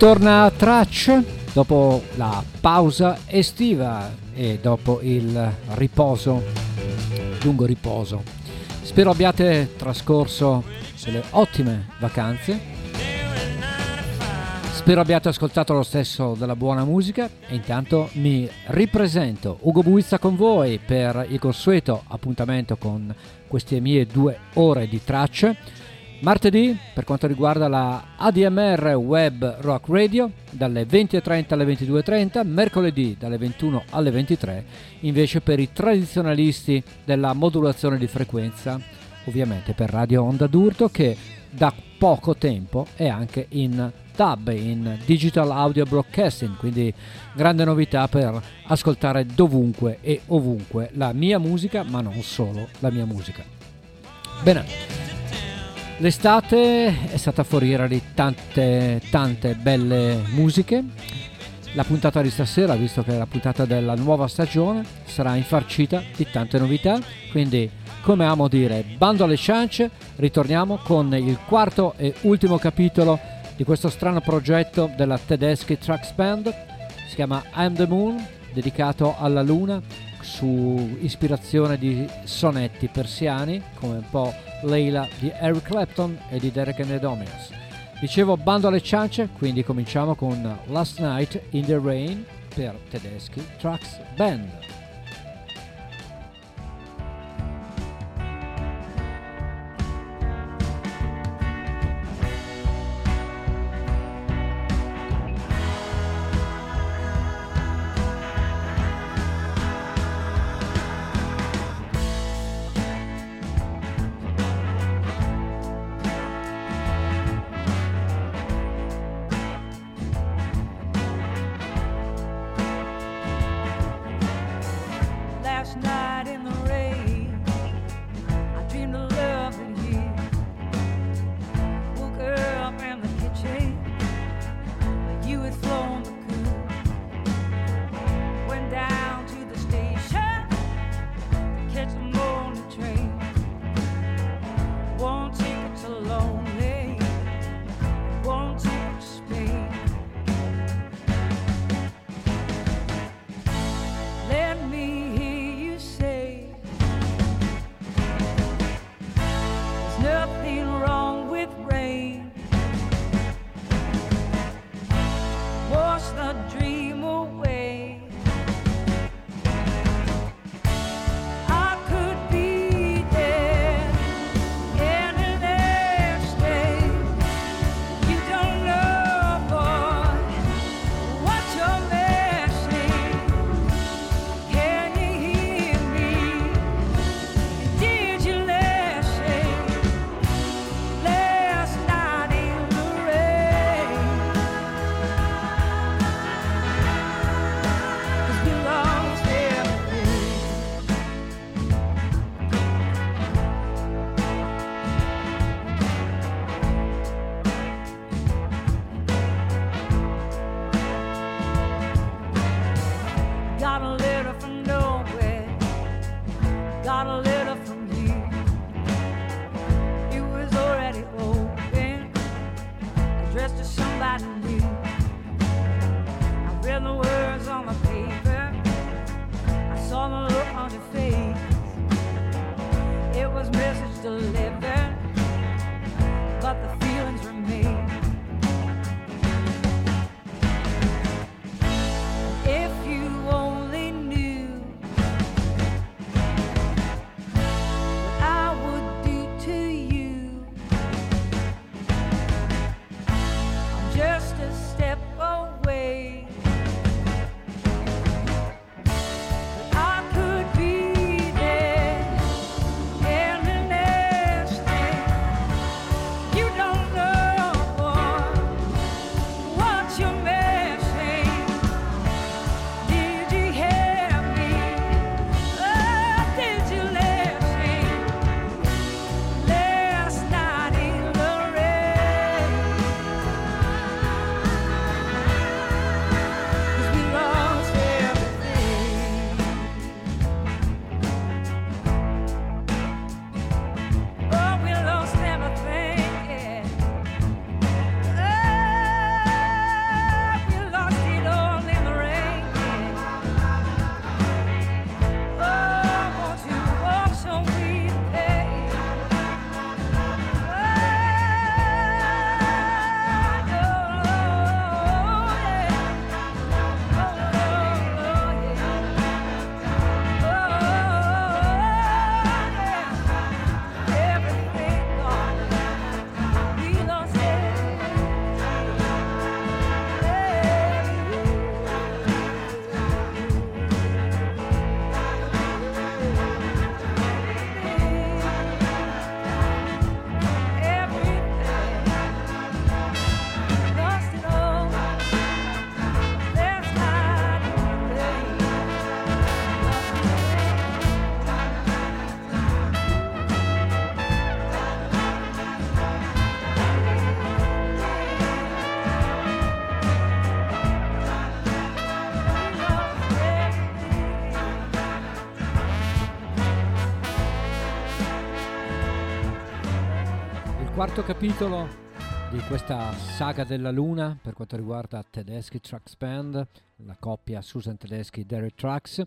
Ritorna Tracce dopo la pausa estiva e dopo il riposo, lungo riposo. Spero abbiate trascorso delle ottime vacanze. Spero abbiate ascoltato lo stesso della buona musica e intanto mi ripresento Ugo Buizza con voi per il consueto appuntamento con queste mie due ore di tracce. Martedì, per quanto riguarda la ADMR Web Rock Radio, dalle 20.30 alle 22.30, mercoledì dalle 21 alle 23, invece per i tradizionalisti della modulazione di frequenza, ovviamente per Radio Onda d'Urto, che da poco tempo è anche in DAB, in Digital Audio Broadcasting, quindi grande novità per ascoltare dovunque e ovunque la mia musica, ma non solo la mia musica. Bene. L'estate è stata foriera di tante, tante belle musiche. La puntata di stasera, visto che è la puntata della nuova stagione, sarà infarcita di tante novità. Quindi, come amo dire, bando alle ciance, ritorniamo con il quarto e ultimo capitolo di questo strano progetto della Tedeschi Tracks Band. Si chiama I'm the Moon, dedicato alla luna, su ispirazione di sonetti persiani, come un po' Leila di Eric Clapton e di Derek and the Dominos. Dicevo bando alle ciance, quindi cominciamo con Last Night in the Rain per Tedeschi Trucks Band. Quarto capitolo di questa saga della luna per quanto riguarda Tedeschi Trucks Band, la coppia Susan Tedeschi Derek Trucks.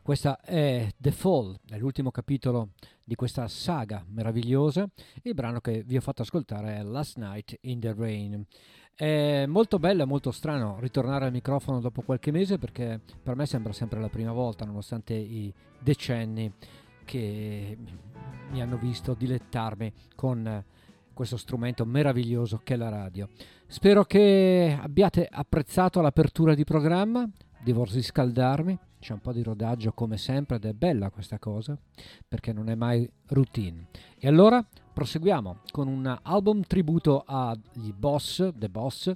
Questa è The Fall, è l'ultimo capitolo di questa saga meravigliosa. Il brano che vi ho fatto ascoltare è Last Night in the Rain. È molto bello e molto strano ritornare al microfono dopo qualche mese perché per me sembra sempre la prima volta, nonostante i decenni che mi hanno visto dilettarmi con questo strumento meraviglioso che è la radio. Spero che abbiate apprezzato l'apertura di programma, devo riscaldarmi, c'è un po' di rodaggio come sempre ed è bella questa cosa perché non è mai routine. E allora proseguiamo con un album tributo agli boss, The Boss,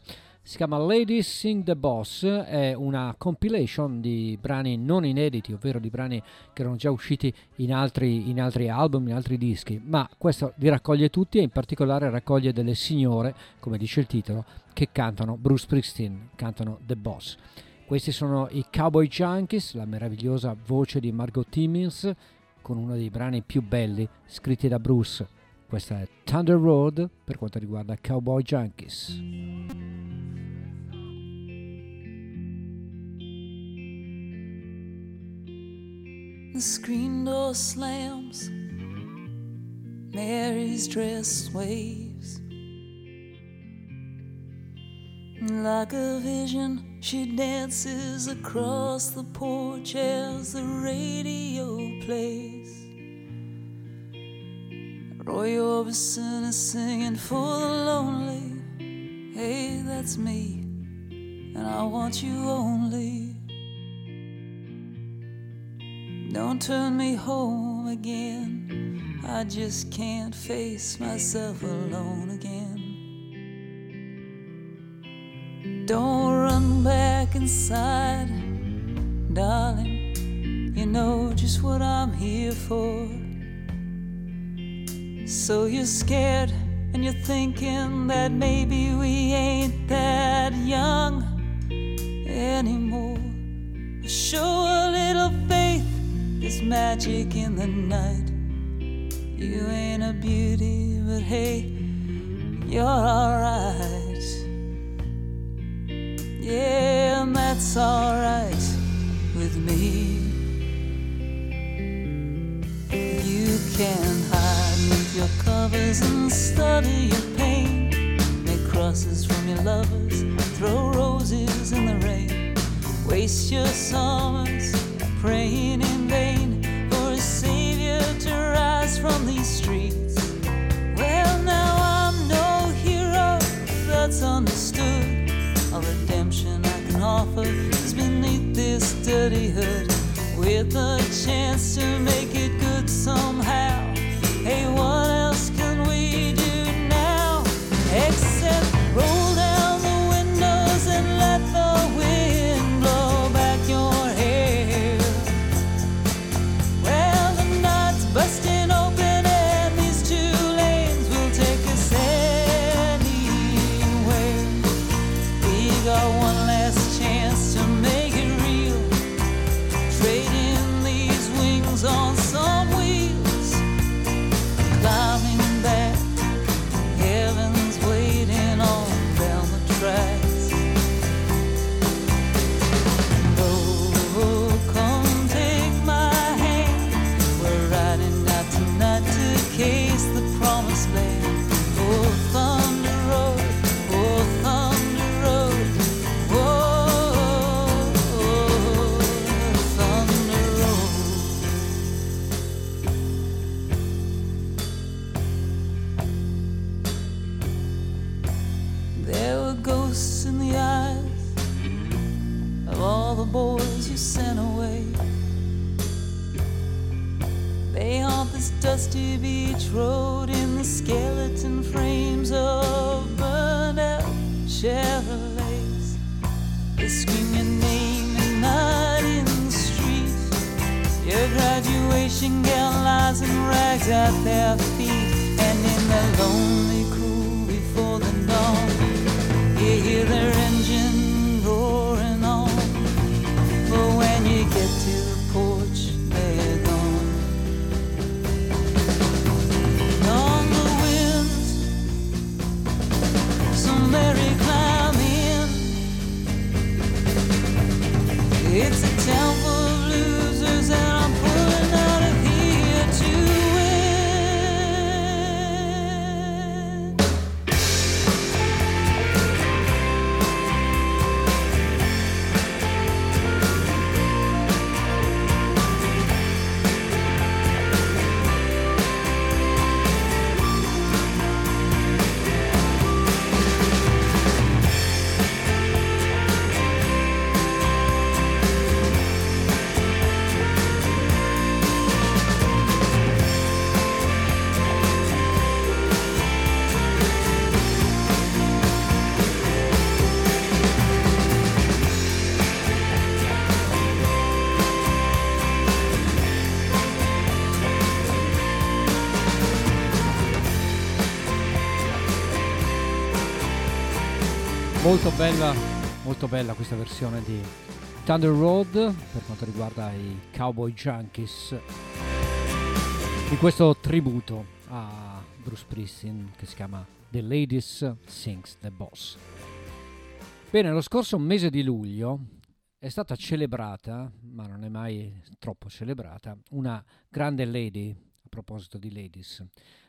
si chiama Ladies Sing the Boss, è una compilation di brani non inediti, ovvero di brani che erano già usciti in altri, in altri album, in altri dischi, ma questo li raccoglie tutti e in particolare raccoglie delle signore, come dice il titolo, che cantano Bruce Springsteen, cantano The Boss. Questi sono i Cowboy Junkies, la meravigliosa voce di Margot Timmins, con uno dei brani più belli scritti da Bruce. Questa è Thunder Road per quanto riguarda Cowboy Junkies. The screen door slams, Mary's dress waves. Like a vision, she dances across the porch as the radio plays. Roy Orbison is singing for the lonely. Hey, that's me, and I want you only. Don't turn me home again. I just can't face myself alone again. Don't run back inside, darling. You know just what I'm here for. So you're scared and you're thinking that maybe we ain't that young anymore. Show a little faith there's magic in the night. You ain't a beauty, but hey, you're alright. Yeah, and that's alright with me. You can hide with your covers and study your pain. Make crosses from your lovers, throw roses in the rain. Waste your summers praying in vain for a savior to rise from these streets. Well, now I'm no hero that's understood. A redemption I can offer is beneath this dirty hood, with a chance to make it good somehow. Hey, what the boys you sent away. They haunt this dusty beach road in the skeleton frames of burned out Chevrolets. They scream your name at night in the street. Your graduation gown lies in rags at their feet, and in the lonely cool before the dawn, you hear their molto bella, molto bella questa versione di Thunder Road per quanto riguarda i Cowboy Junkies di questo tributo a Bruce Springsteen che si chiama The Ladies Sings the Boss. Bene, lo scorso mese di luglio è stata celebrata, ma non è mai troppo celebrata, una grande lady, a proposito di ladies,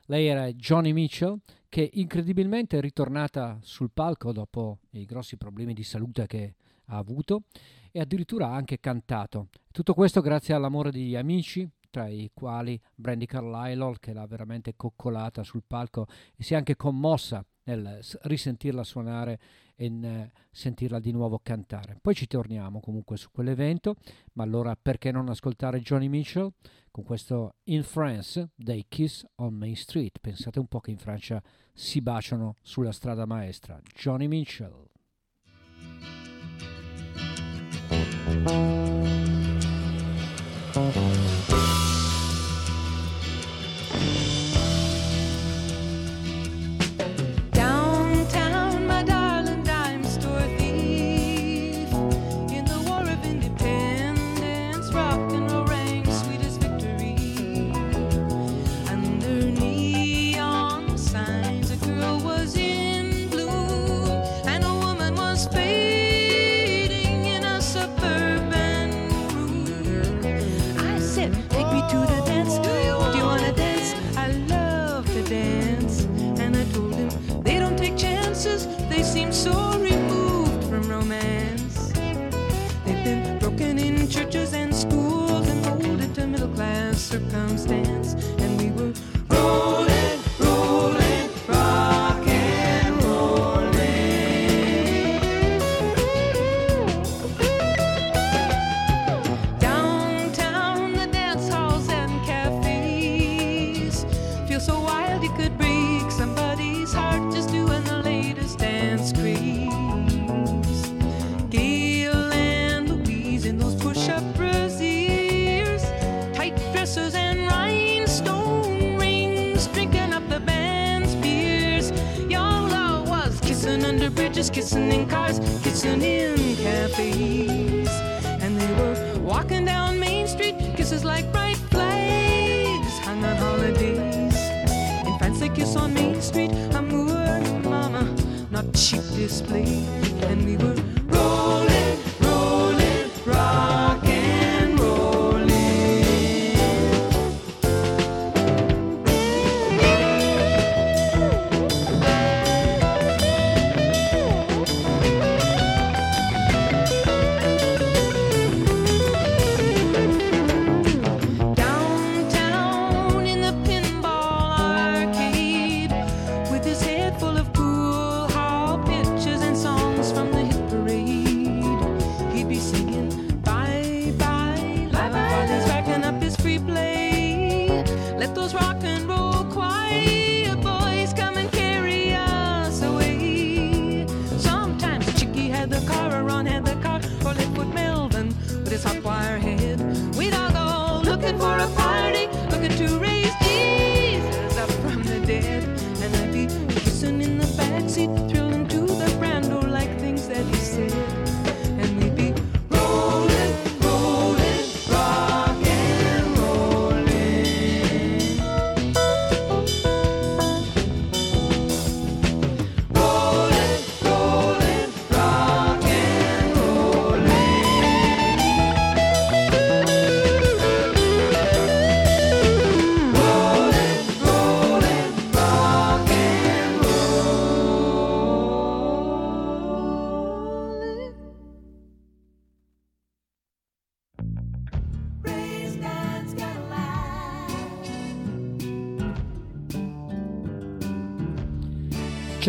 lei era Johnny Mitchell, che incredibilmente è ritornata sul palco dopo i grossi problemi di salute che ha avuto e addirittura ha anche cantato. Tutto questo grazie all'amore di amici, tra i quali Brandy Carlisle, che l'ha veramente coccolata sul palco e si è anche commossa nel risentirla suonare e sentirla di nuovo cantare. Poi ci torniamo comunque su quell'evento, ma allora perché non ascoltare Johnny Mitchell con questo In France dei Kiss on Main Street? Pensate un po' che in Francia si baciano sulla strada maestra. Johnny Mitchell. full of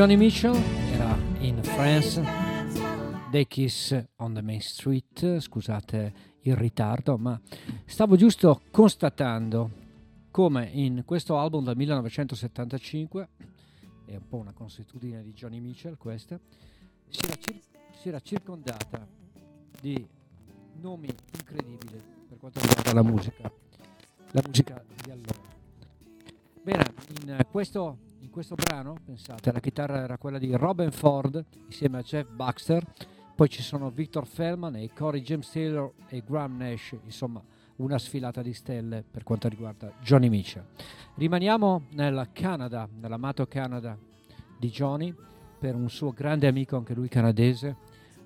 Johnny Mitchell era in France, The Kiss on the Main Street, scusate il ritardo, ma stavo giusto constatando come in questo album del 1975, è un po' una consuetudine di Johnny Mitchell questa, si era, cir- si era circondata di nomi incredibili per quanto riguarda la musica, la musica di allora. Bene, in questo, in questo brano, pensate, la chitarra era quella di Robin Ford insieme a Jeff Baxter, poi ci sono Victor Feldman e Corey James Taylor e Graham Nash, insomma una sfilata di stelle per quanto riguarda Johnny Mitchell. Rimaniamo nel Canada, nell'amato Canada di Johnny, per un suo grande amico, anche lui canadese.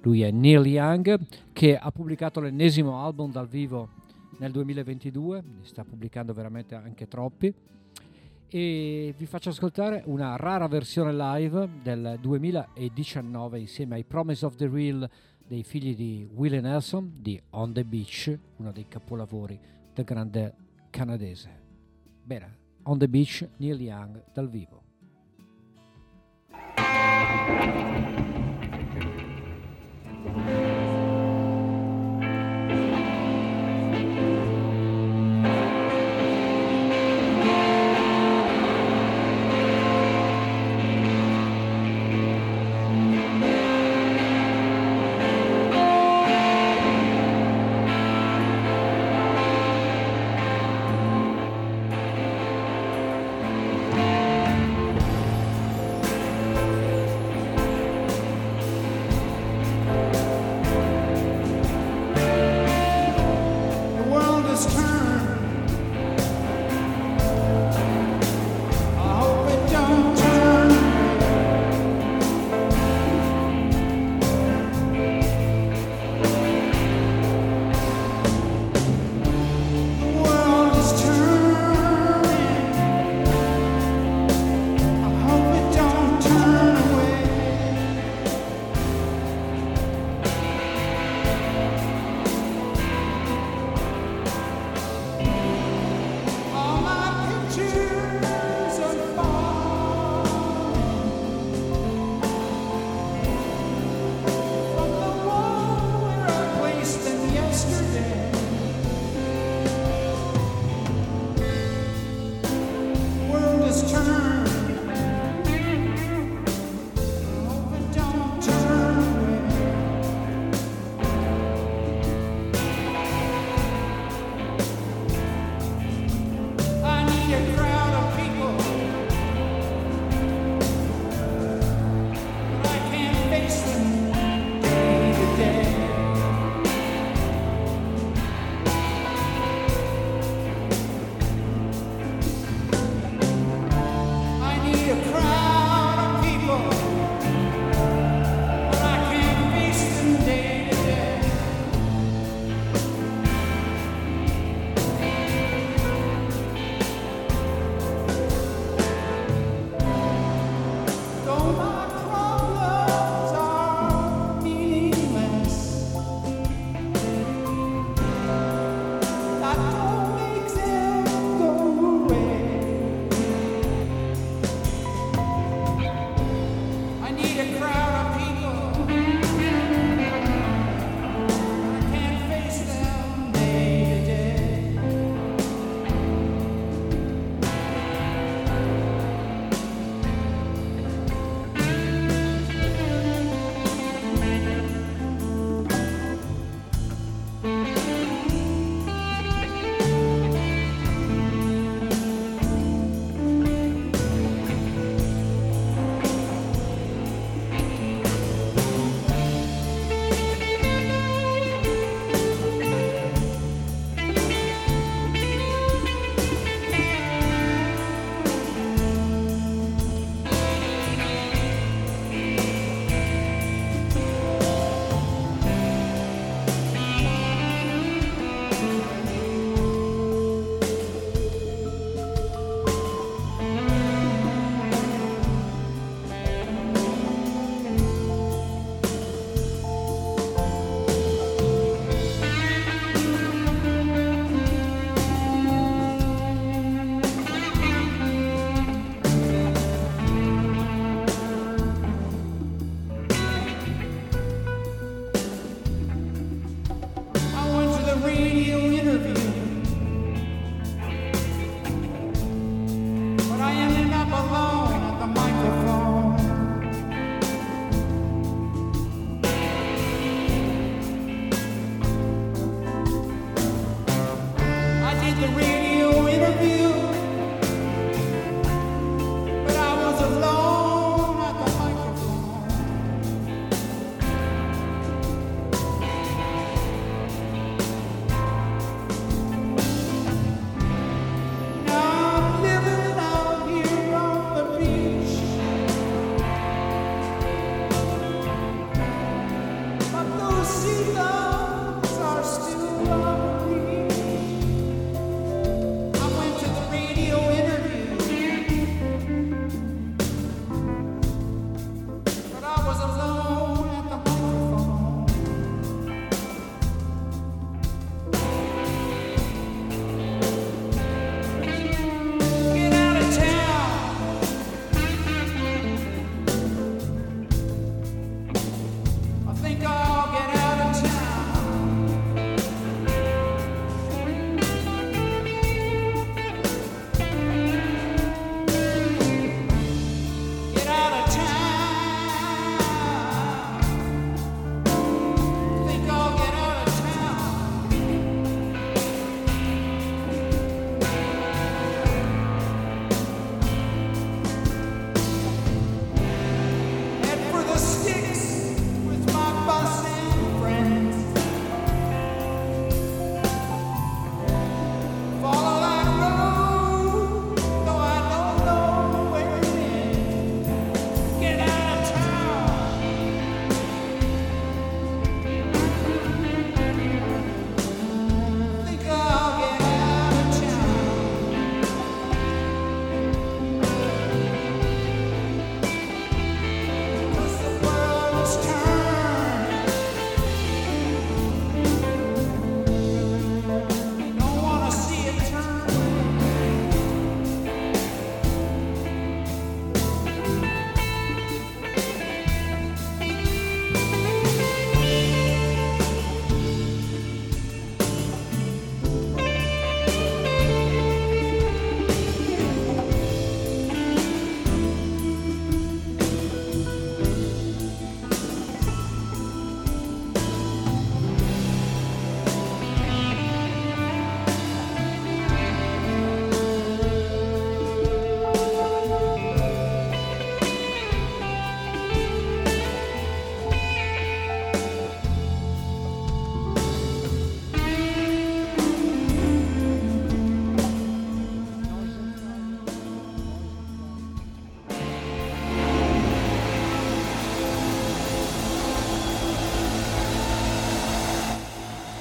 Lui è Neil Young, che ha pubblicato l'ennesimo album dal vivo nel 2022, ne sta pubblicando veramente anche troppi. E vi faccio ascoltare una rara versione live del 2019 insieme ai Promise of the Real dei figli di Willie Nelson di On the Beach, uno dei capolavori del grande canadese. Bene, On the Beach, Neil Young dal vivo.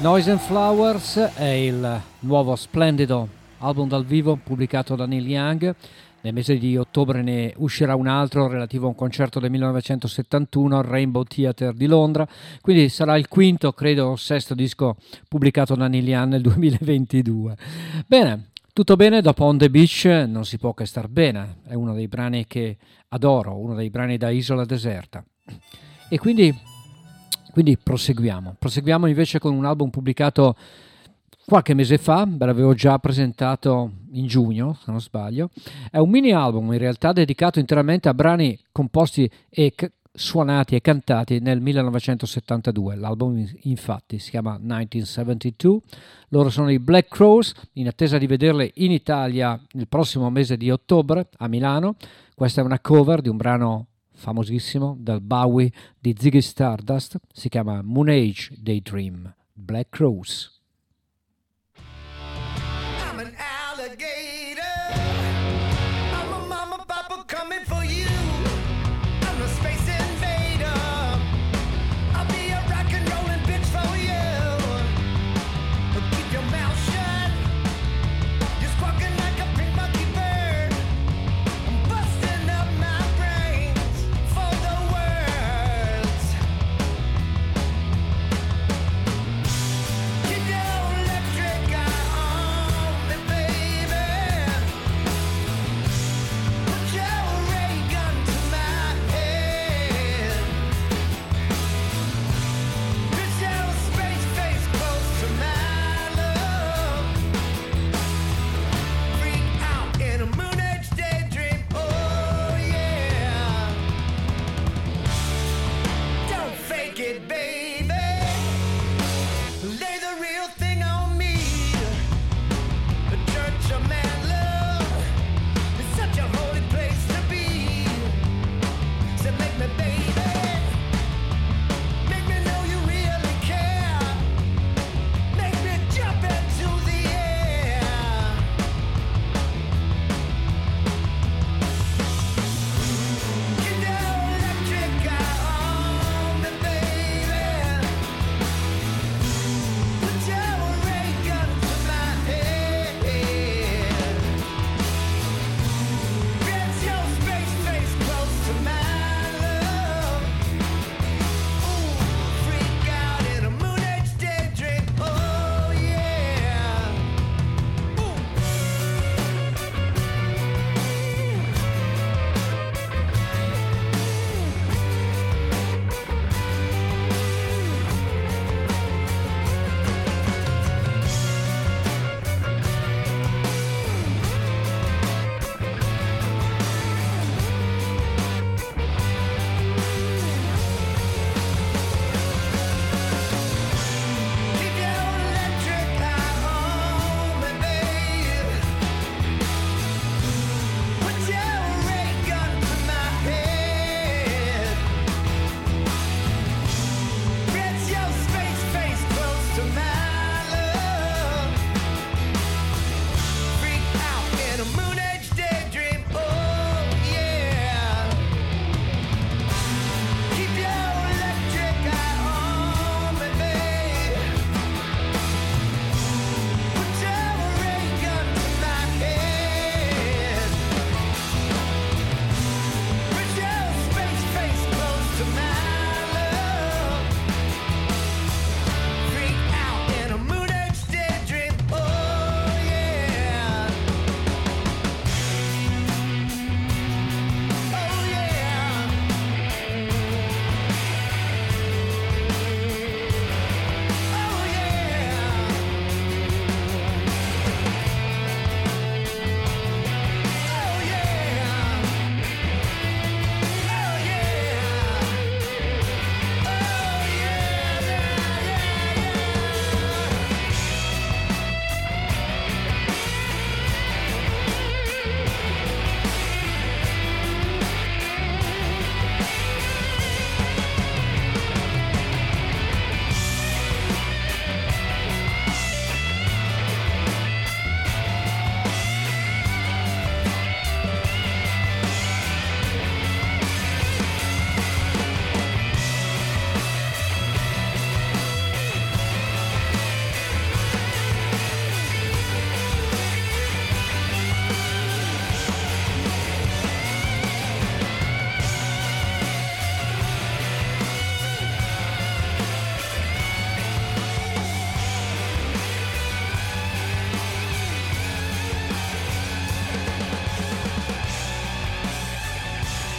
Noise and Flowers è il nuovo splendido album dal vivo pubblicato da Neil Young. Nel mese di ottobre ne uscirà un altro relativo a un concerto del 1971 al Rainbow Theatre di Londra, quindi sarà il quinto, credo, o sesto disco pubblicato da Neil Young nel 2022. Bene, tutto bene, dopo On the Beach non si può che star bene, è uno dei brani che adoro, uno dei brani da Isola Deserta. E quindi quindi proseguiamo. Proseguiamo invece con un album pubblicato qualche mese fa, ve l'avevo già presentato in giugno, se non sbaglio. È un mini album in realtà dedicato interamente a brani composti e c- suonati e cantati nel 1972. L'album infatti si chiama 1972. Loro sono i Black Crows, in attesa di vederle in Italia il prossimo mese di ottobre a Milano. Questa è una cover di un brano famosissimo dal Bowie di Ziggy Stardust, si chiama Moon Age Daydream, Black Crows. Keep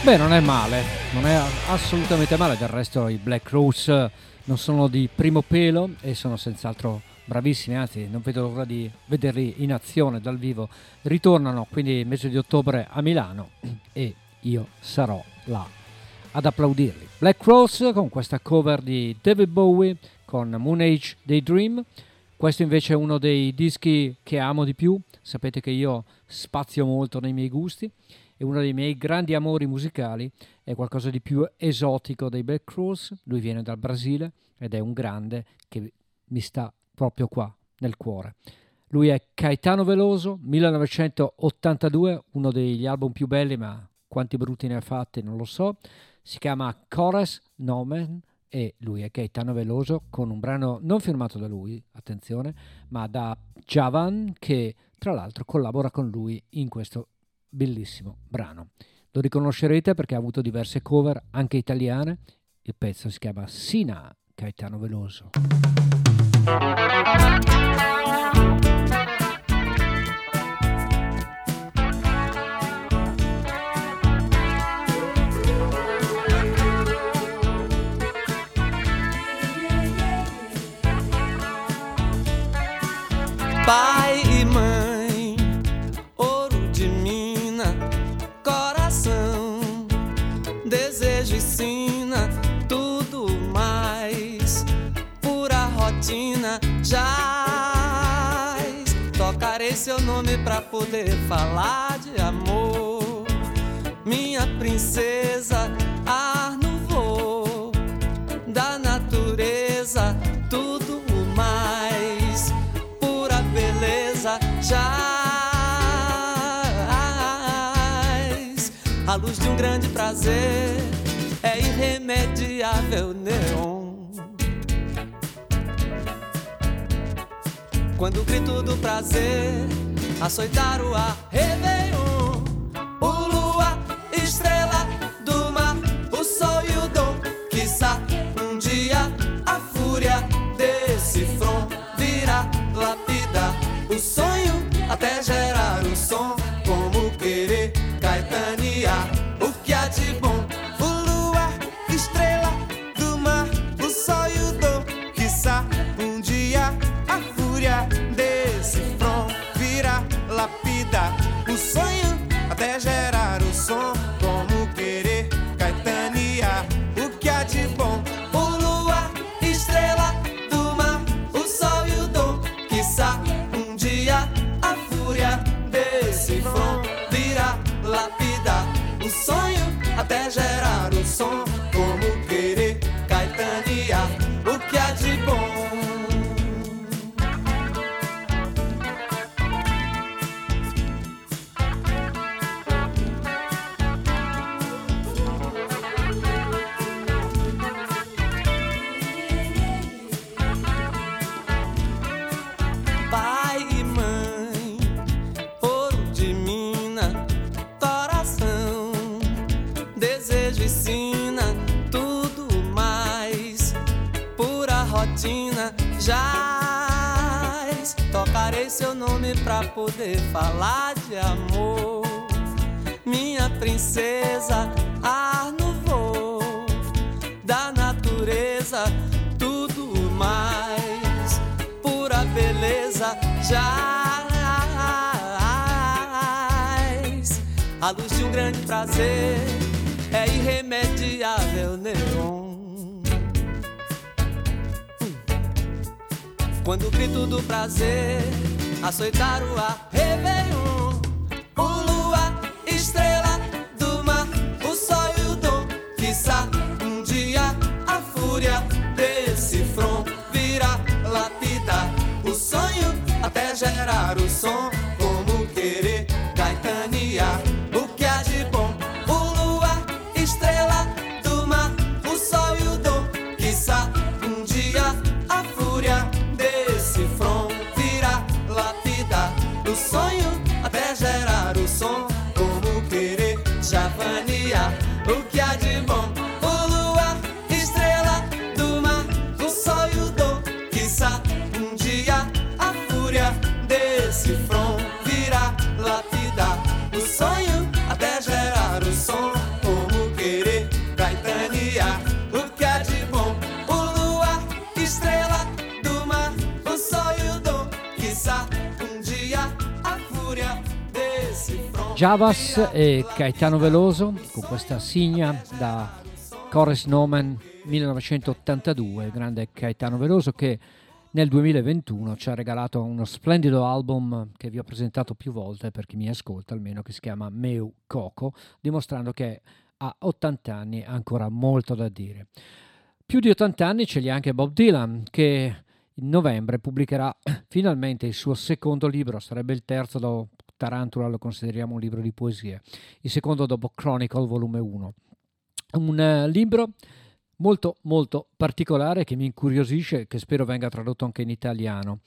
Beh, non è male, non è assolutamente male, del resto i Black Rose non sono di primo pelo e sono senz'altro bravissimi, anzi non vedo l'ora di vederli in azione dal vivo. Ritornano quindi mese di ottobre a Milano e io sarò là ad applaudirli. Black Rose con questa cover di David Bowie con Moon Age Daydream. Questo invece è uno dei dischi che amo di più, sapete che io spazio molto nei miei gusti e uno dei miei grandi amori musicali è qualcosa di più esotico dei Black Cross. Lui viene dal Brasile ed è un grande che mi sta proprio qua nel cuore. Lui è Caetano Veloso, 1982, uno degli album più belli, ma quanti brutti ne ha fatti non lo so. Si chiama Chorus Nomen e lui è Caetano Veloso con un brano non firmato da lui, attenzione, ma da Javan che tra l'altro collabora con lui in questo bellissimo brano. Lo riconoscerete perché ha avuto diverse cover, anche italiane. Il pezzo si chiama Sina Caetano Veloso. Nome pra poder falar de amor, minha princesa, ar no voo da natureza, tudo mais pura beleza jaz. A luz de um grande prazer é irremediável neon. Quando o grito do prazer açoitar o ar, Réveillon, happy. Javas e Caetano Veloso con questa signa da Chorus Nomen 1982, grande Caetano Veloso che nel 2021 ci ha regalato uno splendido album che vi ho presentato più volte per chi mi ascolta almeno che si chiama Meu Coco, dimostrando che a 80 anni ha ancora molto da dire. Più di 80 anni ce li ha anche Bob Dylan che in novembre pubblicherà finalmente il suo secondo libro, sarebbe il terzo dopo Tarantula lo consideriamo un libro di poesie, il secondo dopo Chronicle volume 1. Un uh, libro molto molto particolare che mi incuriosisce e che spero venga tradotto anche in italiano.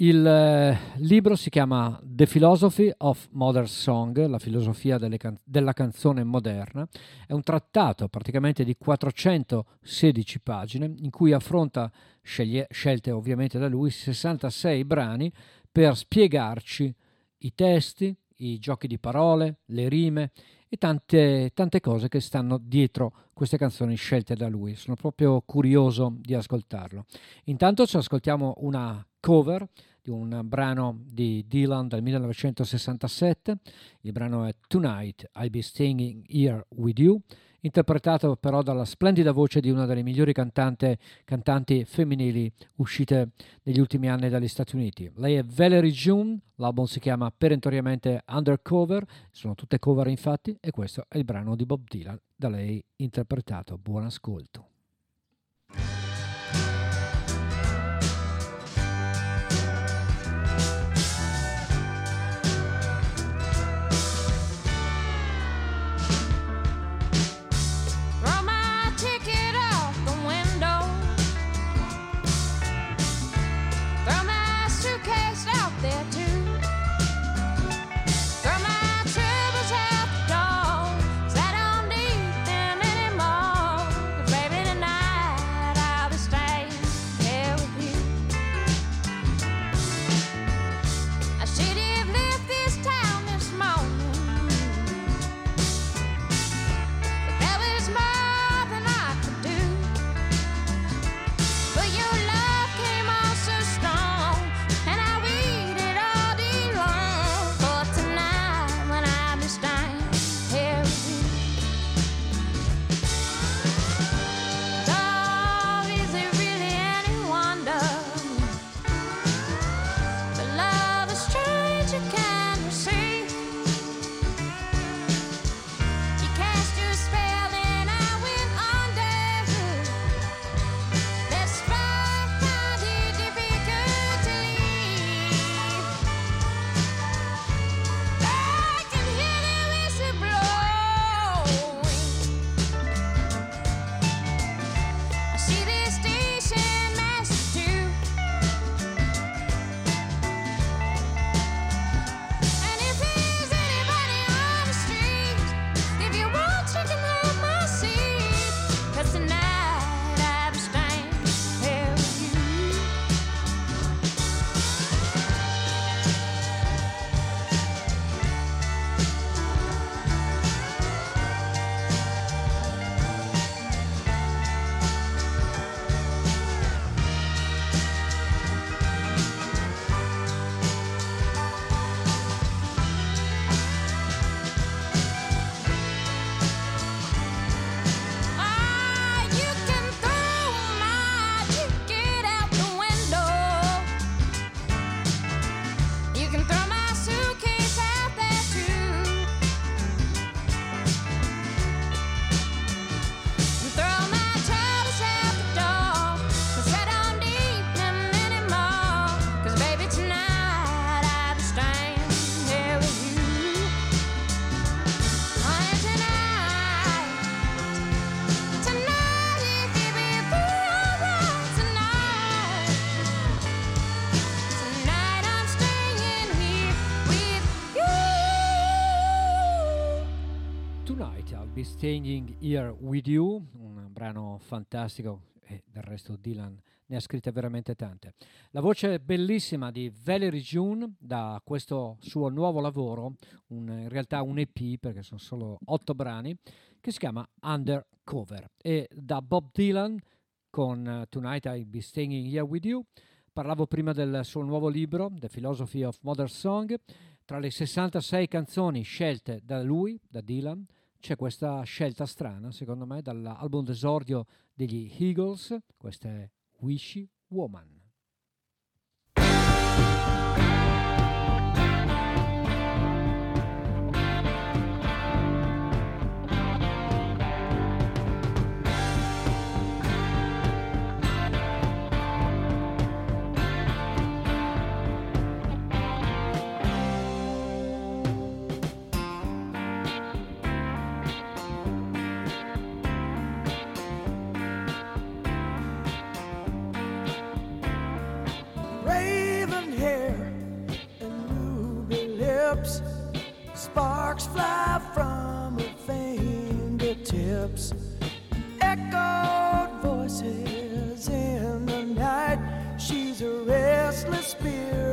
Il eh, libro si chiama The Philosophy of Modern Song, la filosofia can- della canzone moderna. È un trattato praticamente di 416 pagine in cui affronta, sceglie- scelte ovviamente da lui, 66 brani per spiegarci i testi, i giochi di parole, le rime e tante, tante cose che stanno dietro queste canzoni scelte da lui. Sono proprio curioso di ascoltarlo. Intanto ci ascoltiamo una cover di un brano di Dylan del 1967. Il brano è Tonight I'll Be Staying Here With You interpretato però dalla splendida voce di una delle migliori cantante, cantanti femminili uscite negli ultimi anni dagli Stati Uniti. Lei è Valerie June, l'album si chiama perentoriamente Undercover, sono tutte cover infatti, e questo è il brano di Bob Dylan da lei interpretato. Buon ascolto. Staying Here With You, un brano fantastico e del resto Dylan ne ha scritte veramente tante. La voce bellissima di Valerie June da questo suo nuovo lavoro, un, in realtà un EP perché sono solo otto brani, che si chiama Undercover e da Bob Dylan con Tonight I'll Be Staying Here With You. Parlavo prima del suo nuovo libro, The Philosophy of Modern Song, tra le 66 canzoni scelte da lui, da Dylan, c'è questa scelta strana, secondo me, dall'album d'esordio degli Eagles, questa è Wishy Woman. Sparks fly from her fingertips. Echoed voices in the night. She's a restless spirit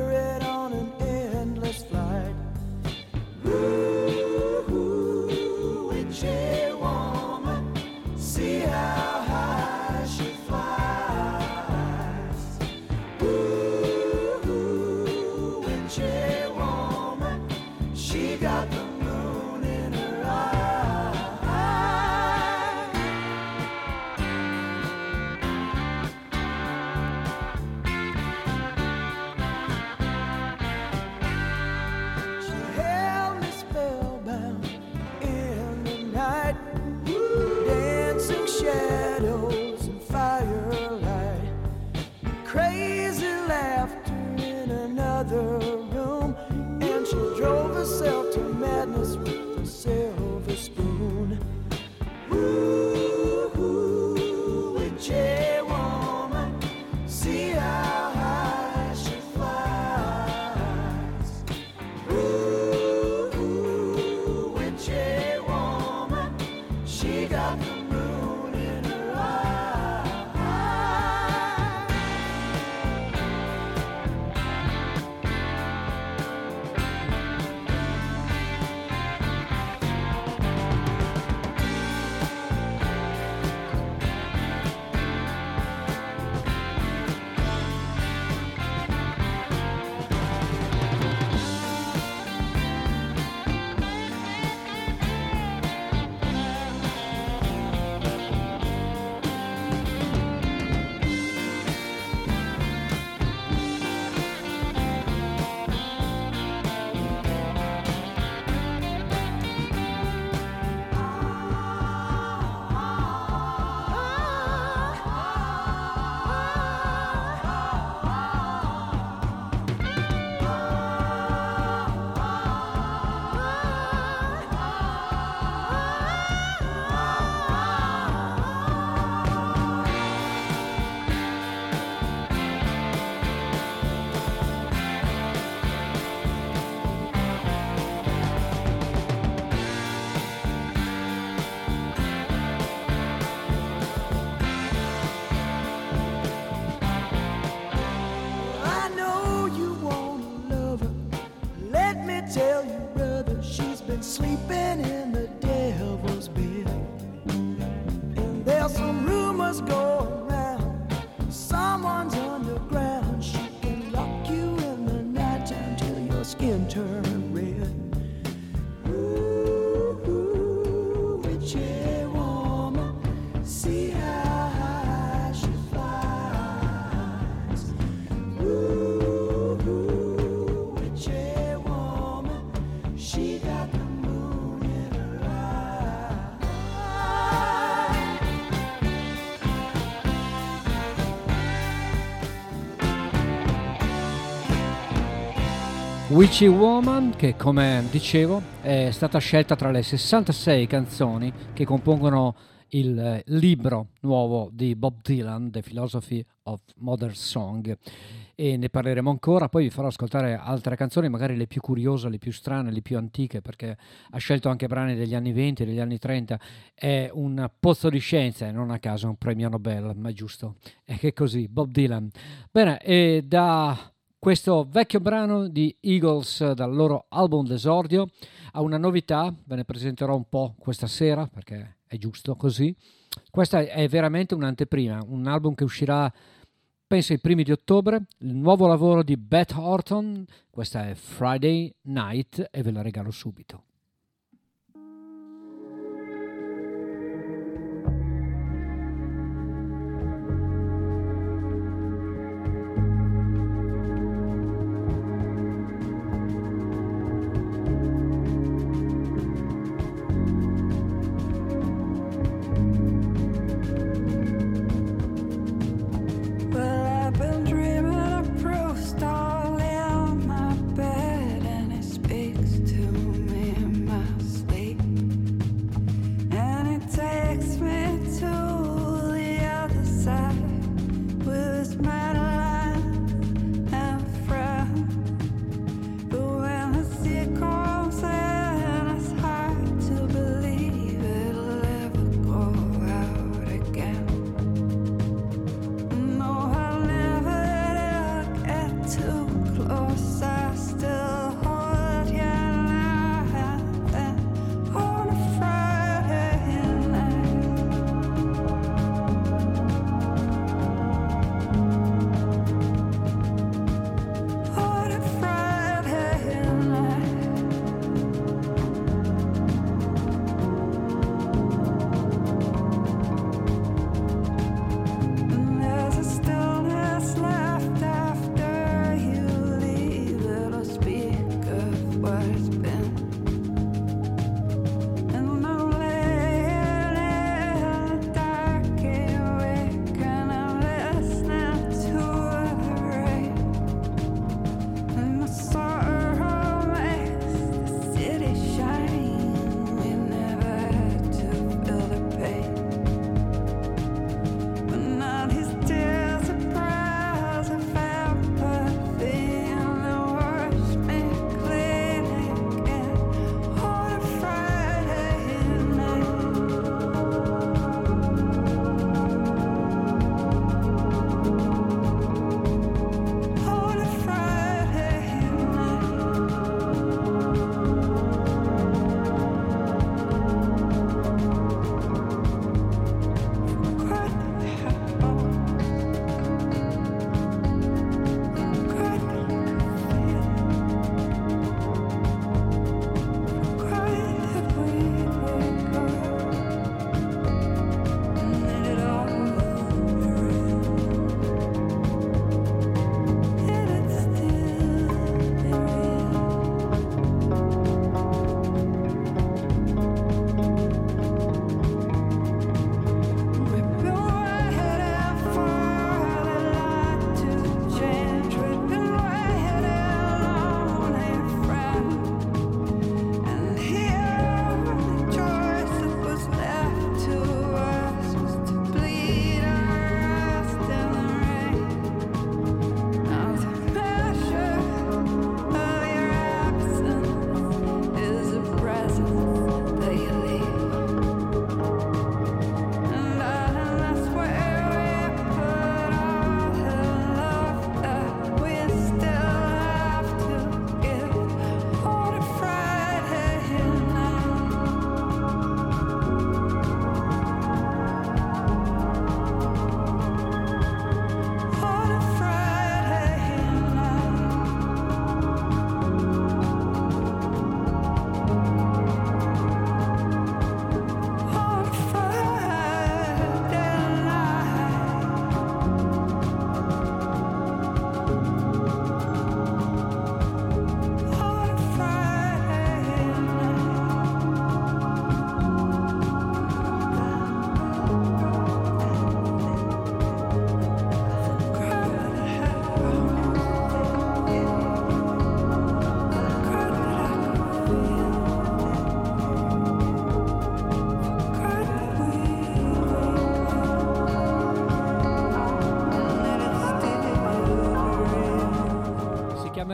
Witchy Woman, che come dicevo è stata scelta tra le 66 canzoni che compongono il eh, libro nuovo di Bob Dylan, The Philosophy of Modern Song. E ne parleremo ancora, poi vi farò ascoltare altre canzoni, magari le più curiose, le più strane, le più antiche, perché ha scelto anche brani degli anni 20, degli anni 30. È un pozzo di scienza e non a caso un premio Nobel, ma è giusto. È che così, Bob Dylan. Bene, e da questo vecchio brano di Eagles dal loro album d'esordio ha una novità, ve ne presenterò un po' questa sera perché è giusto così. Questa è veramente un'anteprima, un album che uscirà penso ai primi di ottobre, il nuovo lavoro di Beth Horton, questa è Friday Night e ve la regalo subito.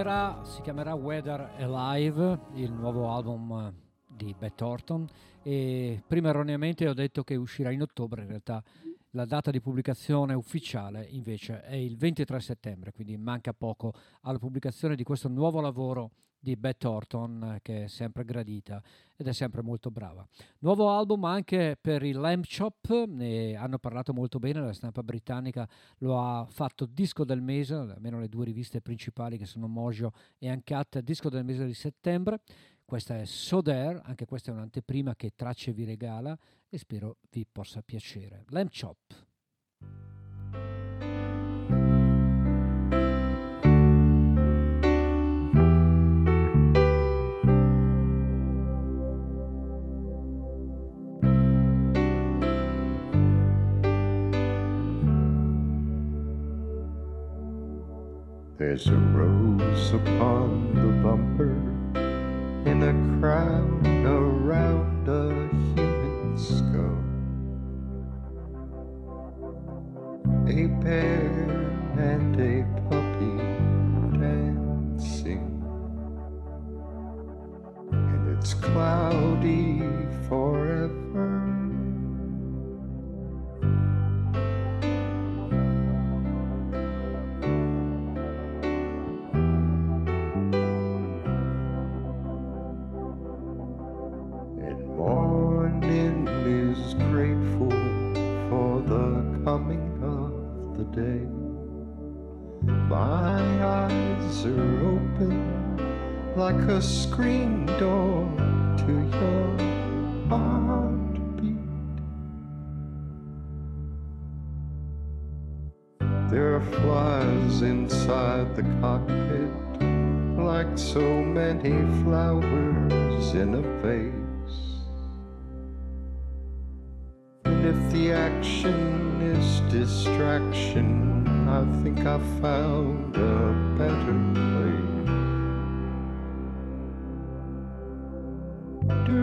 Si chiamerà Weather Alive, il nuovo album di Beth Thornton e prima erroneamente ho detto che uscirà in ottobre, in realtà La data di pubblicazione ufficiale invece è il 23 settembre, quindi manca poco alla pubblicazione di questo nuovo lavoro di Beth Orton che è sempre gradita ed è sempre molto brava. Nuovo album anche per il Lamb Chop, ne hanno parlato molto bene, la stampa britannica lo ha fatto disco del mese, almeno le due riviste principali che sono Mojo e Uncut, disco del mese di settembre. Questa è So There, anche questa è un'anteprima che Tracce vi regala e spero vi possa piacere. Lamb Chop. There's a rose upon the bumper in a crown around a human skull. A bear and a puppy dancing, and it's cloudy There are flies inside the cockpit like so many flowers in a vase. And if the action is distraction, I think I found a better place. Do,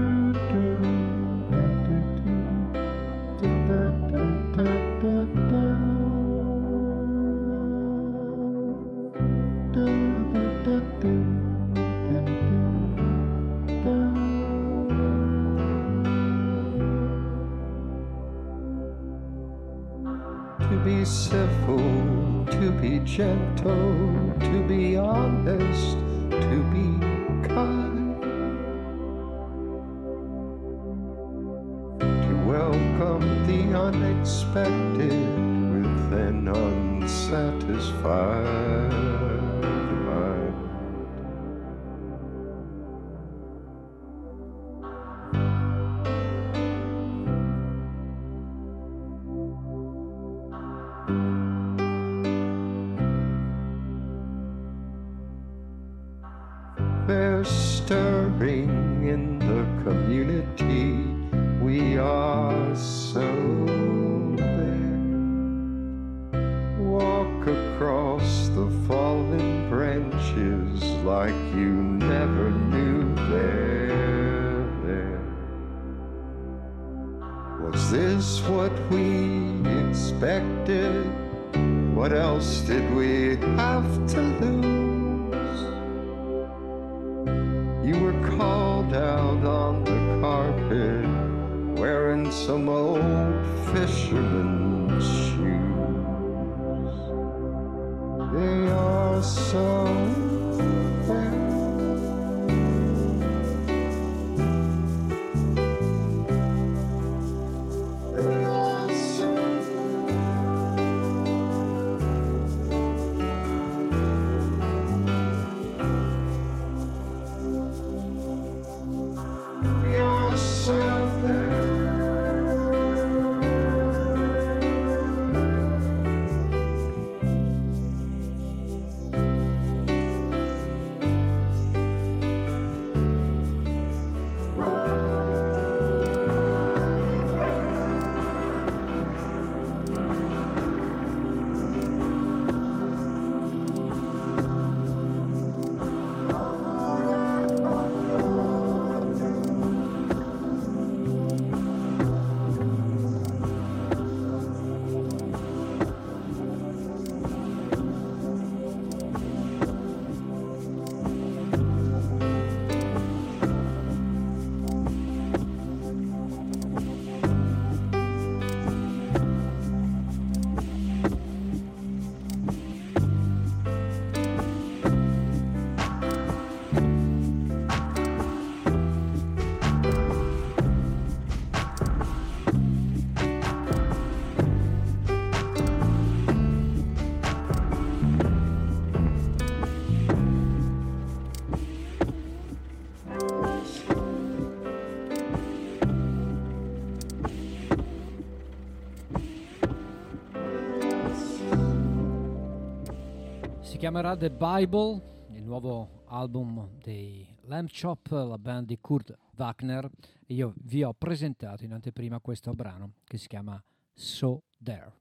chiamerà The Bible, il nuovo album dei Lamb Chop, la band di Kurt Wagner. Io vi ho presentato in anteprima questo brano che si chiama So There.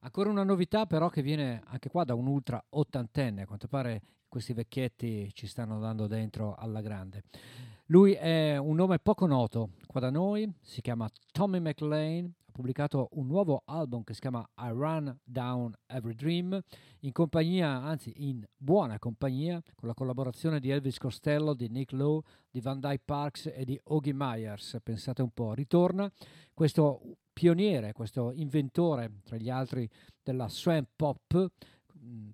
Ancora una novità però che viene anche qua da un ultra ottantenne, a quanto pare questi vecchietti ci stanno dando dentro alla grande. Lui è un nome poco noto qua da noi, si chiama Tommy McLean, pubblicato un nuovo album che si chiama I Run Down Every Dream, in compagnia, anzi in buona compagnia, con la collaborazione di Elvis Costello, di Nick Lowe, di Van Dyke Parks e di Ogie Myers. Pensate un po', ritorna questo pioniere, questo inventore, tra gli altri, della swamp pop,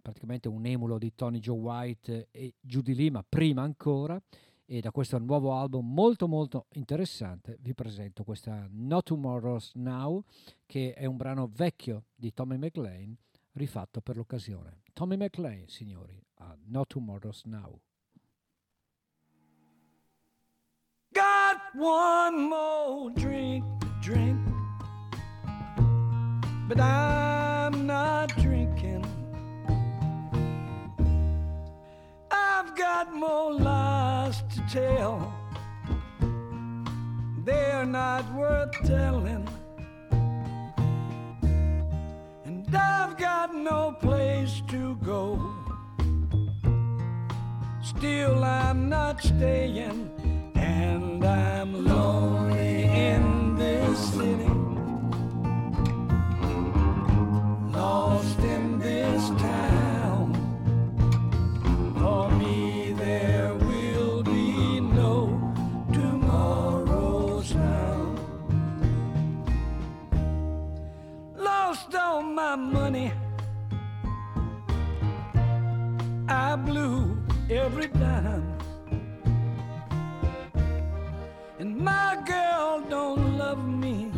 praticamente un emulo di Tony Joe White e Judy Lee, ma prima ancora. E da questo nuovo album molto molto interessante vi presento questa No Tomorrow's Now, che è un brano vecchio di Tommy McLean, rifatto per l'occasione. Tommy McLean, signori, a No Tomorrow's Now. Got one more drink drink, but I'm not drinking. I've got more lies to tell, they're not worth telling. And I've got no place to go. Still, I'm not staying, and I'm lonely in this city. Lost in this town. My money. I blew every dime. And my girl don't love me.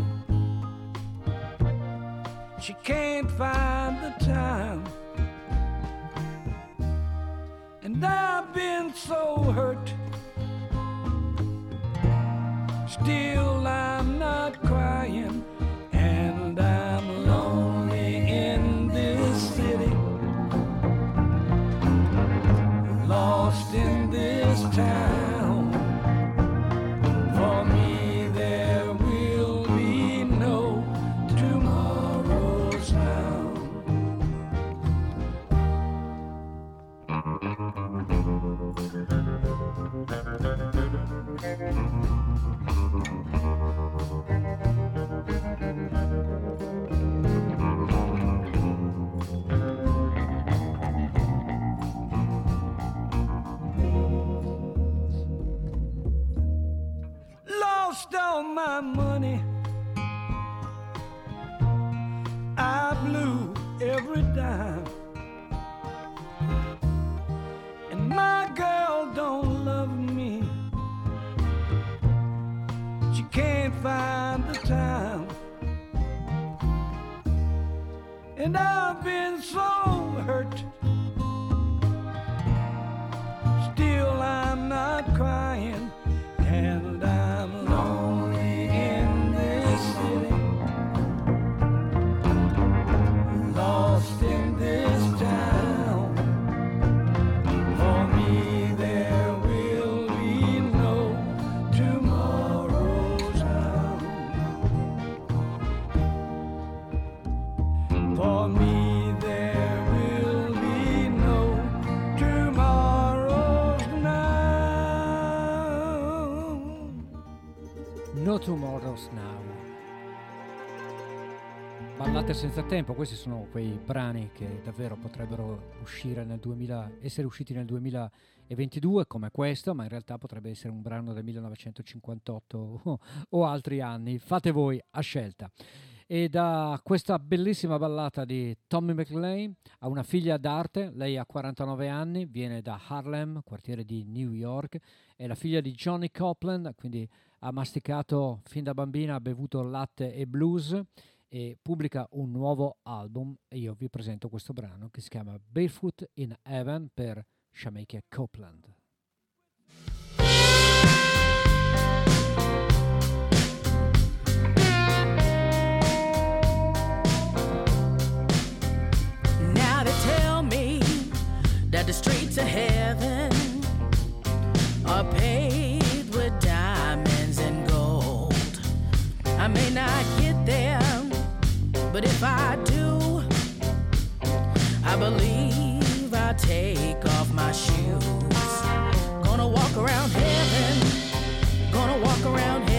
She can't find the time. And I've been so hurt. Still, I'm not crying. Yeah. My money. I blew every dime. And my girl don't love me. She can't find the time. And I've been so hurt. Still, I'm not crying. Tomorrow's Now. Ballate senza tempo, questi sono quei brani che davvero potrebbero uscire nel 2000, essere usciti nel 2022 come questo, ma in realtà potrebbe essere un brano del 1958 o, altri anni. Fate voi a scelta. E da questa bellissima ballata di Tommy McLean ha una figlia d'arte, lei ha 49 anni, viene da Harlem, quartiere di New York, è la figlia di Johnny Copland, quindi ha masticato fin da bambina, ha bevuto latte e blues e pubblica un nuovo album e io vi presento questo brano che si chiama Barefoot in Heaven per Shamaikia Copeland. Me the streets of heaven are paved not get there, but if I do, I believe I'll take off my shoes. Gonna walk around heaven, gonna walk around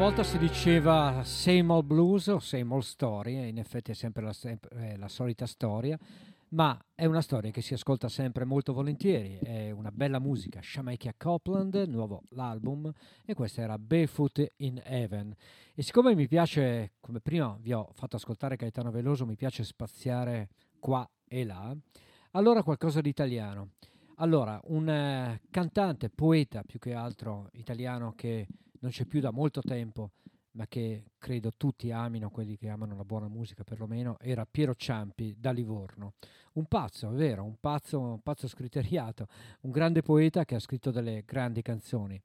volta si diceva same old blues o same old story, e in effetti è sempre la, sem- eh, la solita storia, ma è una storia che si ascolta sempre molto volentieri, è una bella musica, Shamaikia Copland, nuovo l'album, e questa era Barefoot in Heaven. E siccome mi piace, come prima vi ho fatto ascoltare Gaetano Veloso, mi piace spaziare qua e là, allora qualcosa di italiano. Allora, un eh, cantante, poeta più che altro italiano che non c'è più da molto tempo, ma che credo tutti amino, quelli che amano la buona musica perlomeno, era Piero Ciampi da Livorno. Un pazzo, è vero, un pazzo, un pazzo scriteriato, un grande poeta che ha scritto delle grandi canzoni.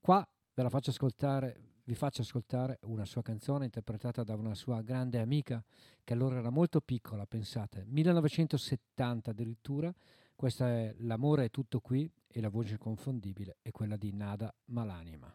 Qua ve la faccio ascoltare, vi faccio ascoltare una sua canzone interpretata da una sua grande amica che allora era molto piccola, pensate, 1970 addirittura. Questa è L'amore è tutto qui e la voce confondibile è quella di Nada Malanima.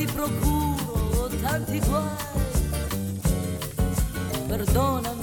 Ti procuro tanti guai, perdonami.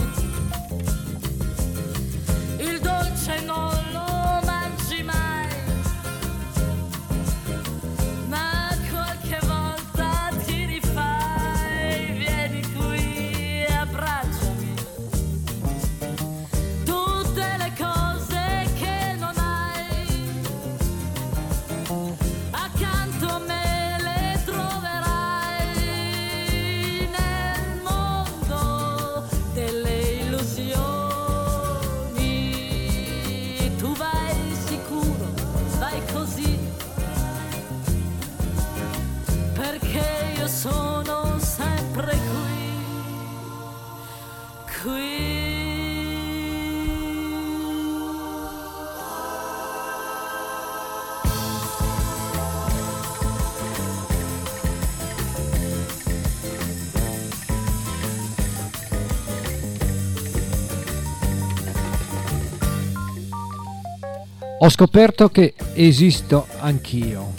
Ho scoperto che esisto anch'io.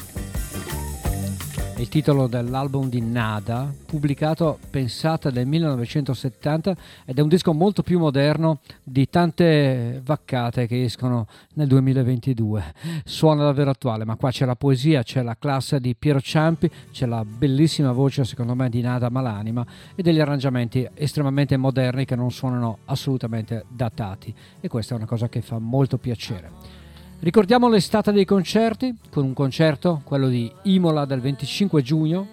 Il titolo dell'album di Nada, pubblicato pensata nel 1970 ed è un disco molto più moderno di tante vaccate che escono nel 2022. Suona davvero attuale, ma qua c'è la poesia, c'è la classe di Piero Ciampi, c'è la bellissima voce secondo me di Nada Malanima e degli arrangiamenti estremamente moderni che non suonano assolutamente datati e questa è una cosa che fa molto piacere. Ricordiamo l'estate dei concerti con un concerto, quello di Imola del 25 giugno,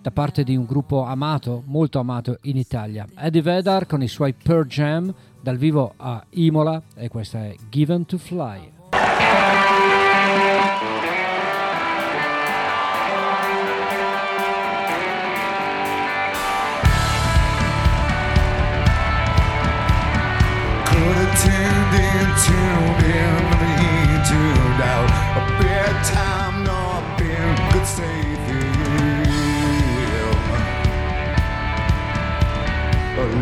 da parte di un gruppo amato, molto amato in Italia. Eddie Vedar con i suoi Pearl Jam dal vivo a Imola e questa è Given to Fly. Tuned in, tuned in,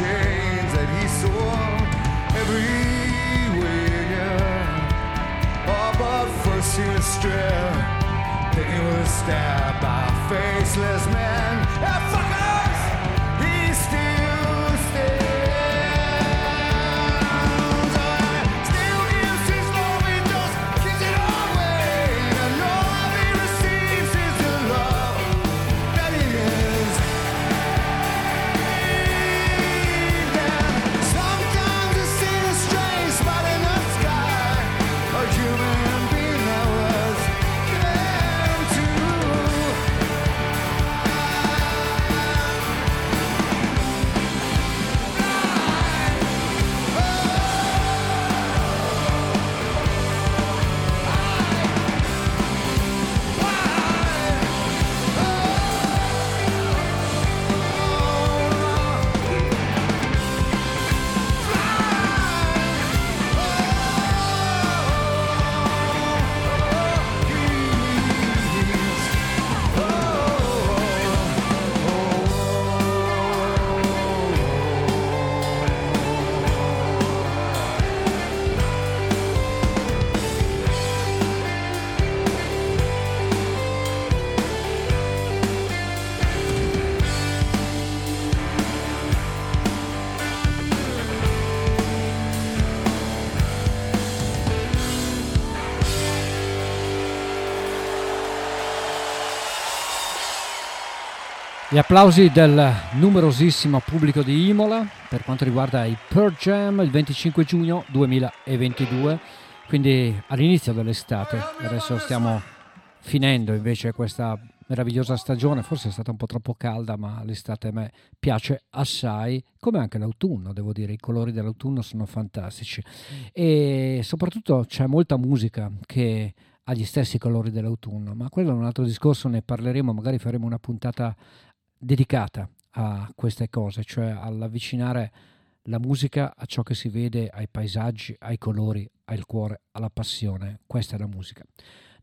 chains that he saw everywhere. Oh, but first he was stripped, then he was stabbed by faceless man. Yeah, fuckers! Gli applausi del numerosissimo pubblico di Imola per quanto riguarda i Pearl Jam il 25 giugno 2022, quindi all'inizio dell'estate. Adesso stiamo finendo invece questa meravigliosa stagione, forse è stata un po' troppo calda, ma l'estate a me piace assai, come anche l'autunno, devo dire, i colori dell'autunno sono fantastici. E soprattutto c'è molta musica che ha gli stessi colori dell'autunno, ma quello è un altro discorso, ne parleremo, magari faremo una puntata dedicata a queste cose, cioè all'avvicinare la musica a ciò che si vede, ai paesaggi, ai colori, al cuore, alla passione. Questa è la musica.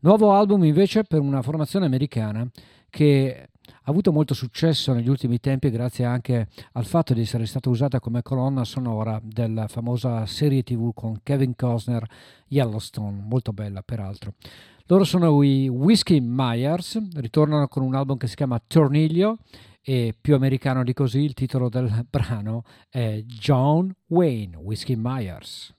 Nuovo album invece per una formazione americana che ha avuto molto successo negli ultimi tempi grazie anche al fatto di essere stata usata come colonna sonora della famosa serie tv con Kevin Costner Yellowstone, molto bella peraltro. Loro sono i Whiskey Myers, ritornano con un album che si chiama Torniglio e più americano di così il titolo del brano è John Wayne Whiskey Myers.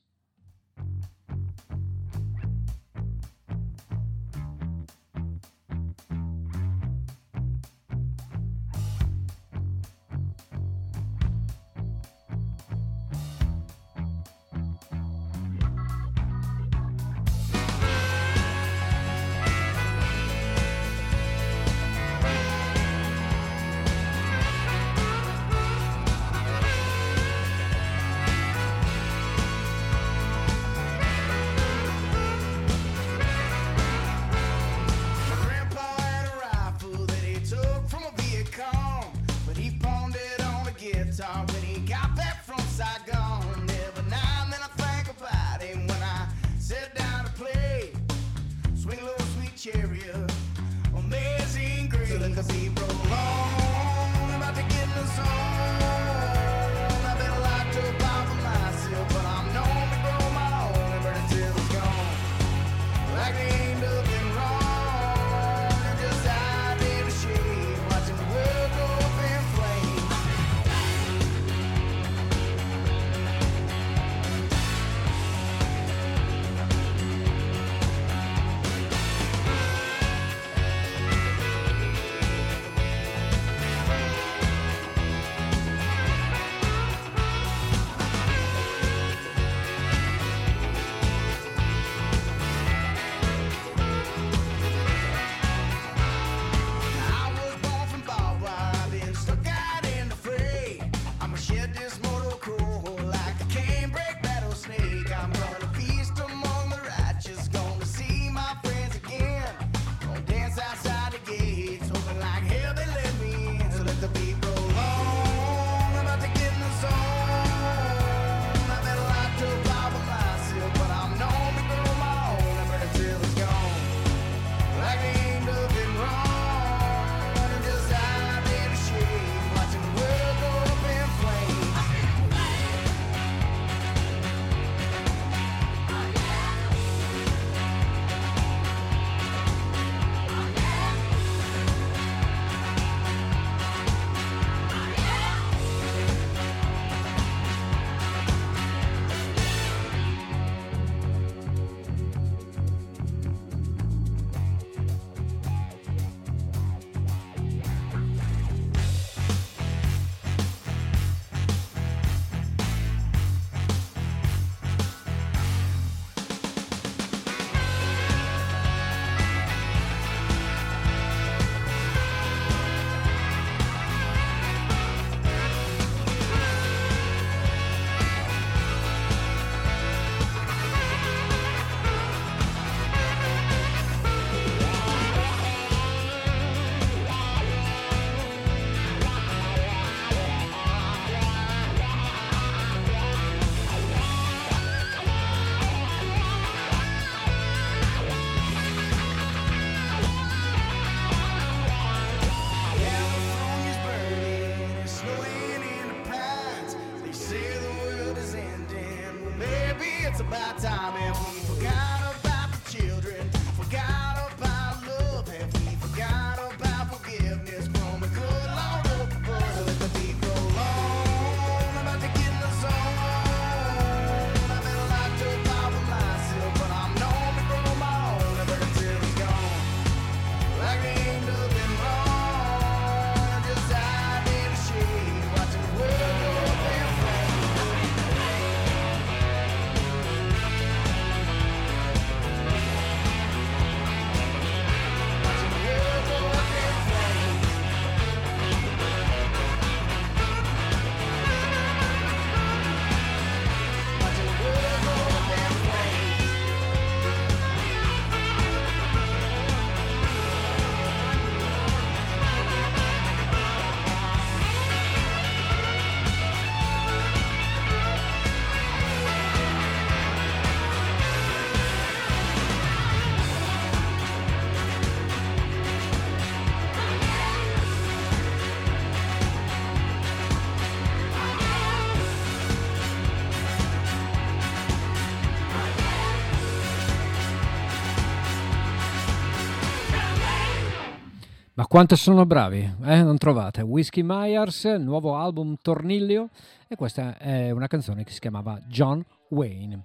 Ma quanto sono bravi, eh? Non trovate? Whiskey Myers, nuovo album Tornillo e questa è una canzone che si chiamava John Wayne.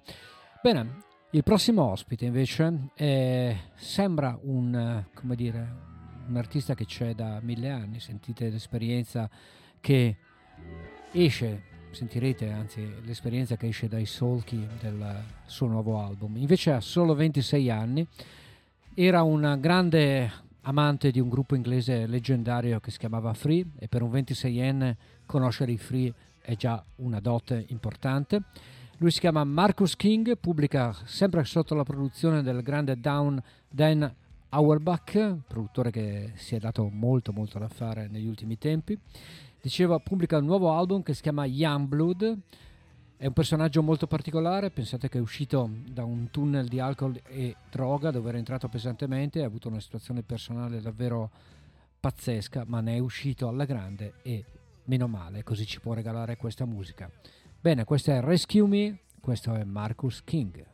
Bene, il prossimo ospite invece è, sembra un, dire, un artista che c'è da mille anni, sentite l'esperienza che esce, sentirete anzi l'esperienza che esce dai solchi del suo nuovo album. Invece ha solo 26 anni, era un grande amante di un gruppo inglese leggendario che si chiamava Free e per un 26enne conoscere i Free è già una dote importante. Lui si chiama Marcus King, pubblica sempre sotto la produzione del grande Down Dan Auerbach, produttore che si è dato molto molto da fare negli ultimi tempi. Diceva, pubblica un nuovo album che si chiama Youngblood, è un personaggio molto particolare, pensate che è uscito da un tunnel di alcol e droga dove era entrato pesantemente, ha avuto una situazione personale davvero pazzesca, ma ne è uscito alla grande e meno male, così ci può regalare questa musica. Bene, questo è Rescue Me, questo è Marcus King.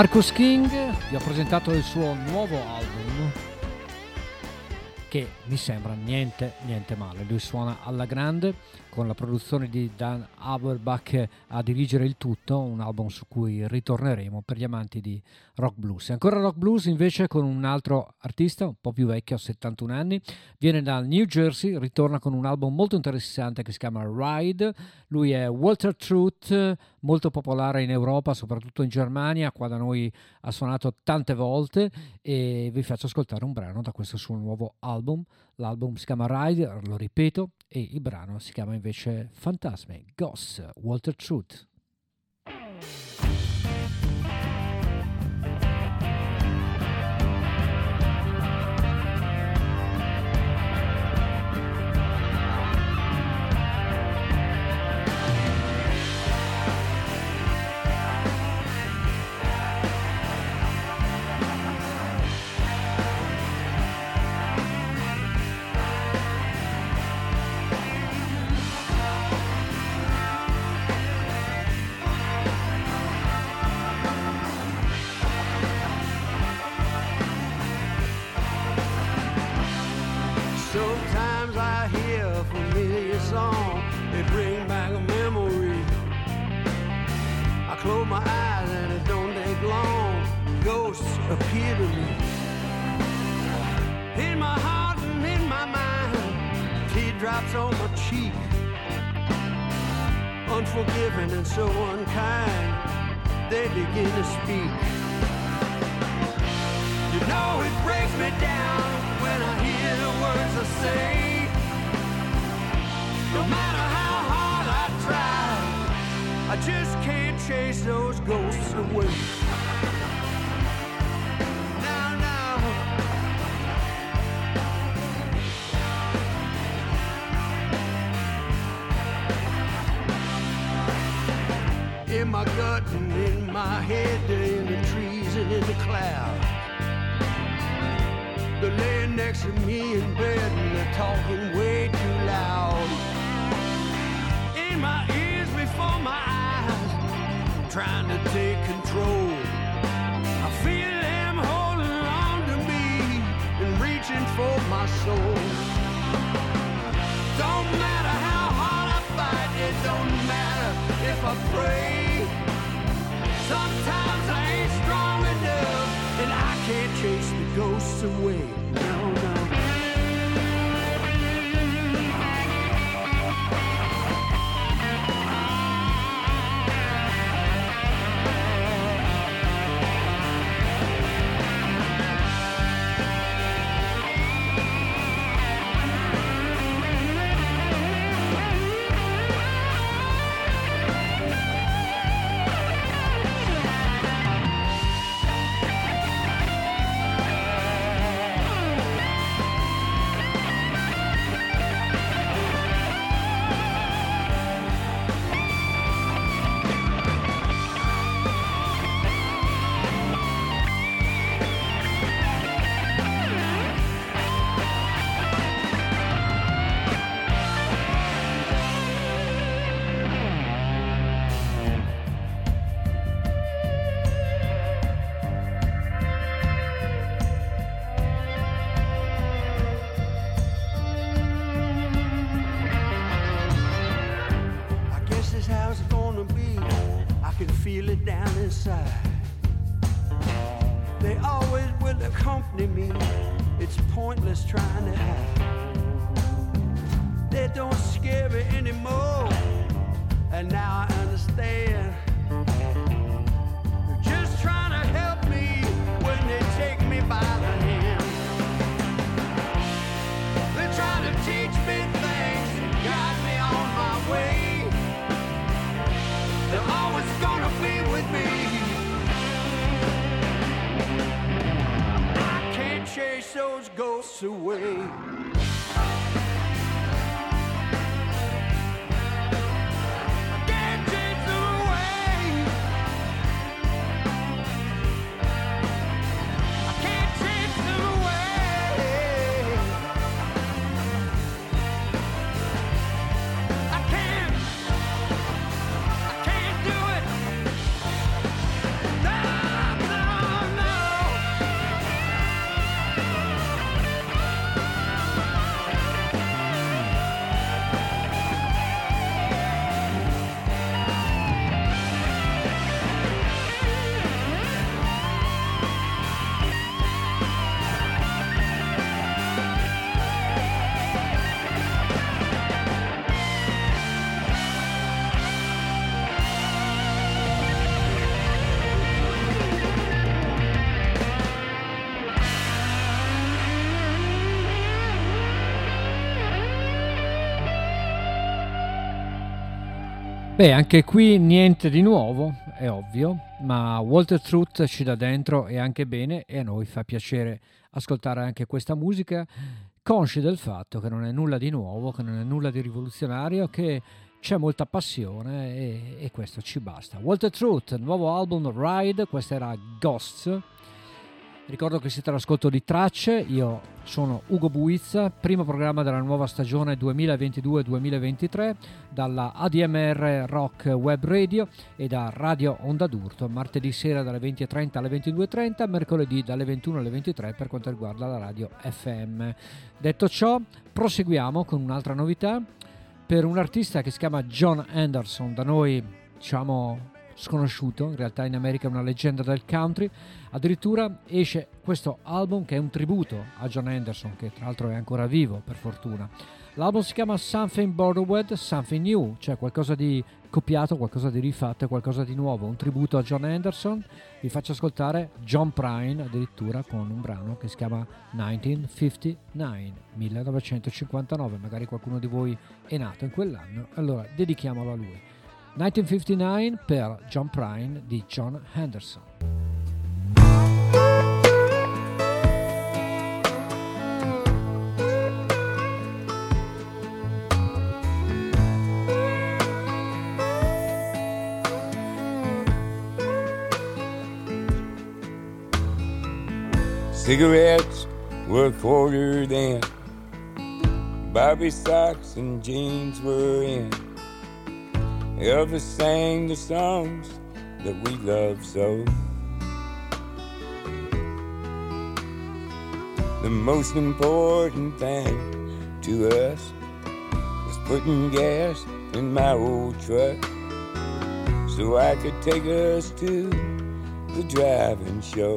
Marcus King vi ho presentato il suo nuovo album che mi sembra niente, niente male. Lui suona alla grande con la produzione di Dan Auerbach a dirigere il tutto, un album su cui ritorneremo per gli amanti di rock blues. E ancora rock blues invece con un altro artista un po' più vecchio, 71 anni, viene dal New Jersey, ritorna con un album molto interessante che si chiama Ride. Lui è Walter Truth, molto popolare in Europa, soprattutto in Germania, qua da noi ha suonato tante volte e vi faccio ascoltare un brano da questo suo nuovo album. L'album si chiama Ride, lo ripeto, e il brano si chiama invece Fantasme, Ghost, Walter Truth. My eyes and it don't take long, ghosts appear to me. In my heart and in my mind, teardrops on my cheek. Unforgiving and so unkind, they begin to speak. You know it breaks me down when I hear the words I say. No matter I just can't chase those ghosts away. Now, now. In my gut and in my head, they're in the trees and in the clouds. They're laying next to me in bed and they're talking way too loud. In my ears before my eyes, trying to take control. I feel them holding on to me and reaching for my soul. Don't matter how hard I fight, it don't matter if I pray. Sometimes I ain't strong enough and I can't chase the ghosts away. those ghosts away. Beh, anche qui niente di nuovo, è ovvio, ma Walter Truth ci dà dentro e anche bene e a noi fa piacere ascoltare anche questa musica, consci del fatto che non è nulla di nuovo, che non è nulla di rivoluzionario, che c'è molta passione e, e questo ci basta. Walter Truth, nuovo album Ride, questa era Ghosts Ricordo che siete all'ascolto di Tracce, io sono Ugo Buizza, primo programma della nuova stagione 2022-2023 dalla ADMR Rock Web Radio e da Radio Onda d'Urto, martedì sera dalle 20.30 alle 22.30, mercoledì dalle 21 alle 23 per quanto riguarda la radio FM. Detto ciò, proseguiamo con un'altra novità per un artista che si chiama John Anderson, da noi diciamo sconosciuto, in realtà in America è una leggenda del country. Addirittura esce questo album che è un tributo a John Anderson, che tra l'altro è ancora vivo per fortuna. L'album si chiama Something Borrowed, Something New, cioè qualcosa di copiato, qualcosa di rifatto, qualcosa di nuovo, un tributo a John Anderson. Vi faccio ascoltare John Prine addirittura con un brano che si chiama 1959, 1959, magari qualcuno di voi è nato in quell'anno, allora dedichiamolo a lui. 1959 per John Prine di John Henderson. Cigarettes were quarter then. Bobby socks and jeans were in. Elvis sang the songs that we love so. The most important thing to us was putting gas in my old truck so I could take us to the driving show.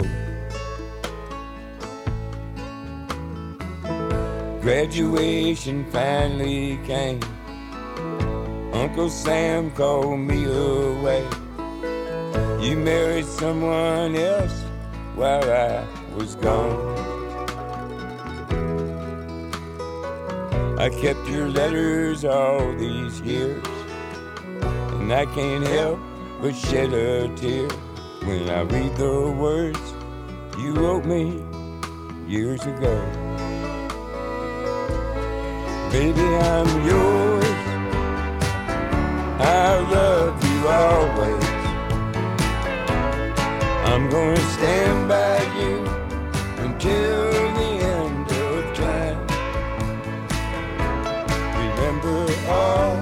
Graduation finally came. Uncle Sam called me away. You married someone else while I was gone. I kept your letters all these years, and I can't help but shed a tear when I read the words you wrote me years ago. Baby, I'm yours. I love you always. I'm gonna stand by you until the end of time. Remember all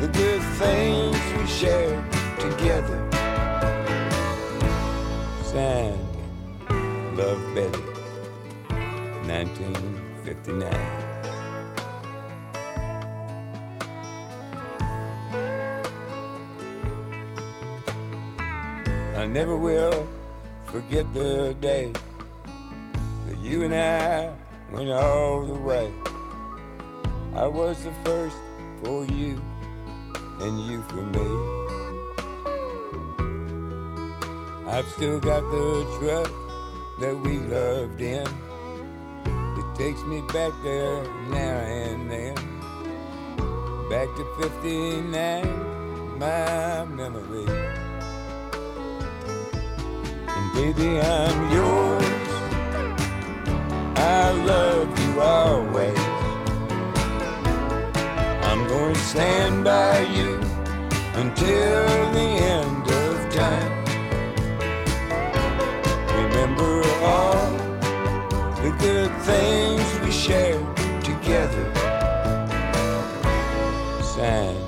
the good things we shared together. Signed, Love Betty, 1959. Never will forget the day that you and I went all the way. I was the first for you and you for me. I've still got the truck that we loved in. It takes me back there now and then. Back to 59, my memory. Baby, I'm yours. I love you always. I'm going to stand by you until the end of time. Remember all the good things we shared together. Signed,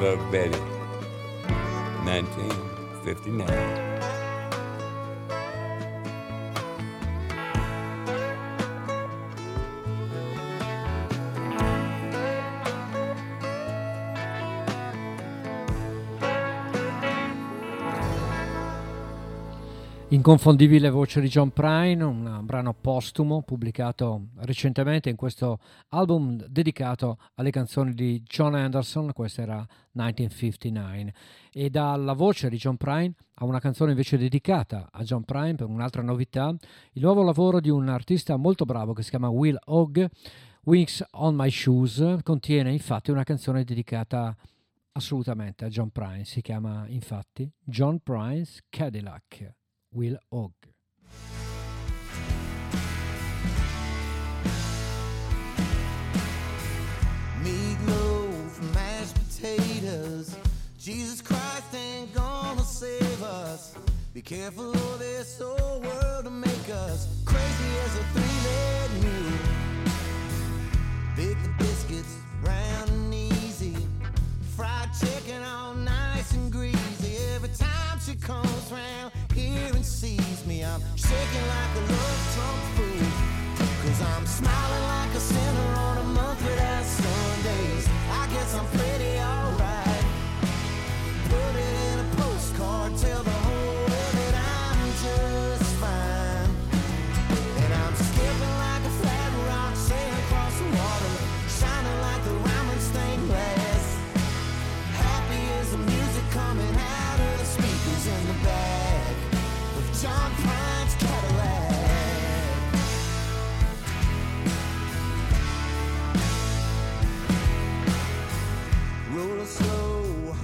Love Betty, 1959. Inconfondibile voce di John Prine, un brano postumo pubblicato recentemente in questo album dedicato alle canzoni di John Anderson, questa era 1959, e dalla voce di John Prine a una canzone invece dedicata a John Prine per un'altra novità, il nuovo lavoro di un artista molto bravo che si chiama Will Hogg, Wings on My Shoes, contiene infatti una canzone dedicata assolutamente a John Prine, si chiama infatti John Prine's Cadillac, Will Hogg. Meatloaf, mashed potatoes. Jesus Christ ain't gonna save us. Be careful of this old world to make us crazy as a three-legged mule. Bake biscuits round and easy. Fried chicken all nice and greasy. Every time she comes round sees me, I'm shaking like a love trump fool. Cause I'm smiling like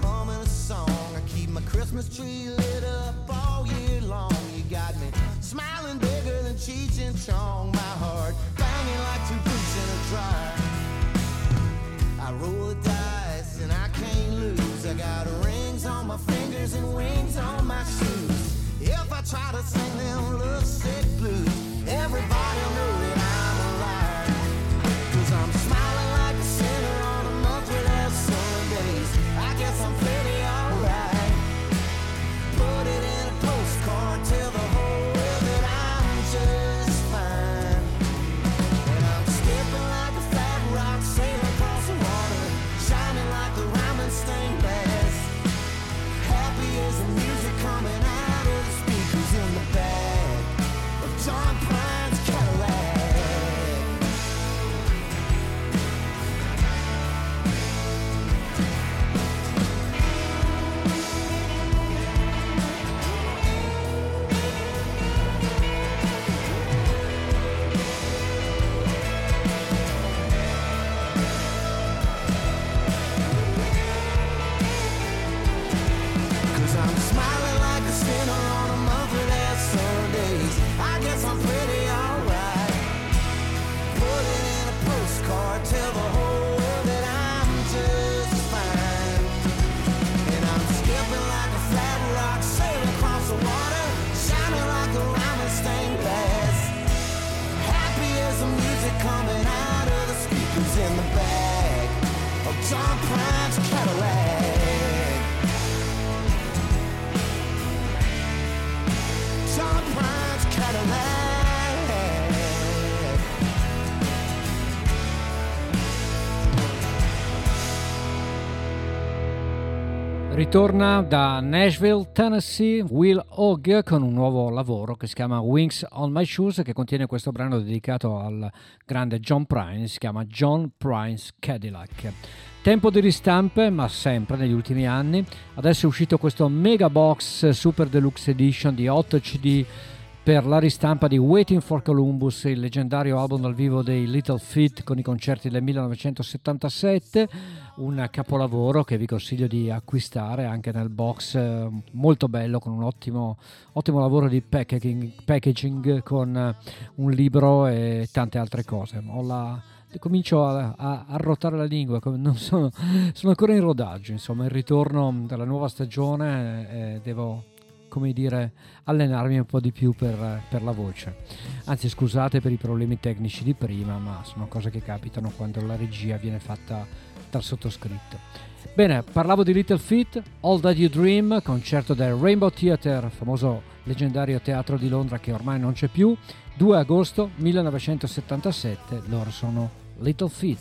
Humming a song. I keep my Christmas tree lit up all year long. You got me smiling bigger than Cheech and Chong. My heart banging like two boots in a dryer. I roll the dice and I can't lose. I got rings on my fingers and wings on my shoes. If I try to sing them love sick blues, everybody'll Prine's Cadillac. Cadillac. Ritorna da Nashville, Tennessee, Will Hogg con un nuovo lavoro che si chiama Wings on My Shoes che contiene questo brano dedicato al grande John Prine, si chiama John Prine's Cadillac. Tempo di ristampe, ma sempre negli ultimi anni. Adesso è uscito questo Mega Box Super Deluxe Edition di 8 CD per la ristampa di Waiting for Columbus, il leggendario album dal vivo dei Little Feat con i concerti del 1977, un capolavoro che vi consiglio di acquistare anche nel box, eh, molto bello con un ottimo, ottimo lavoro di packaging, packaging con un libro e tante altre cose. Ho la, comincio a, a, a rotare la lingua, sono, sono ancora in rodaggio, insomma il ritorno della nuova stagione eh, devo come dire, allenarmi un po' di più per, per, la voce. Anzi, scusate per i problemi tecnici di prima, ma sono cose che capitano quando la regia viene fatta dal sottoscritto. Bene, parlavo di Little Feat, All That You Dream, concerto del Rainbow Theatre, famoso leggendario teatro di Londra che ormai non c'è più, 2 agosto 1977, loro sono Little Feat.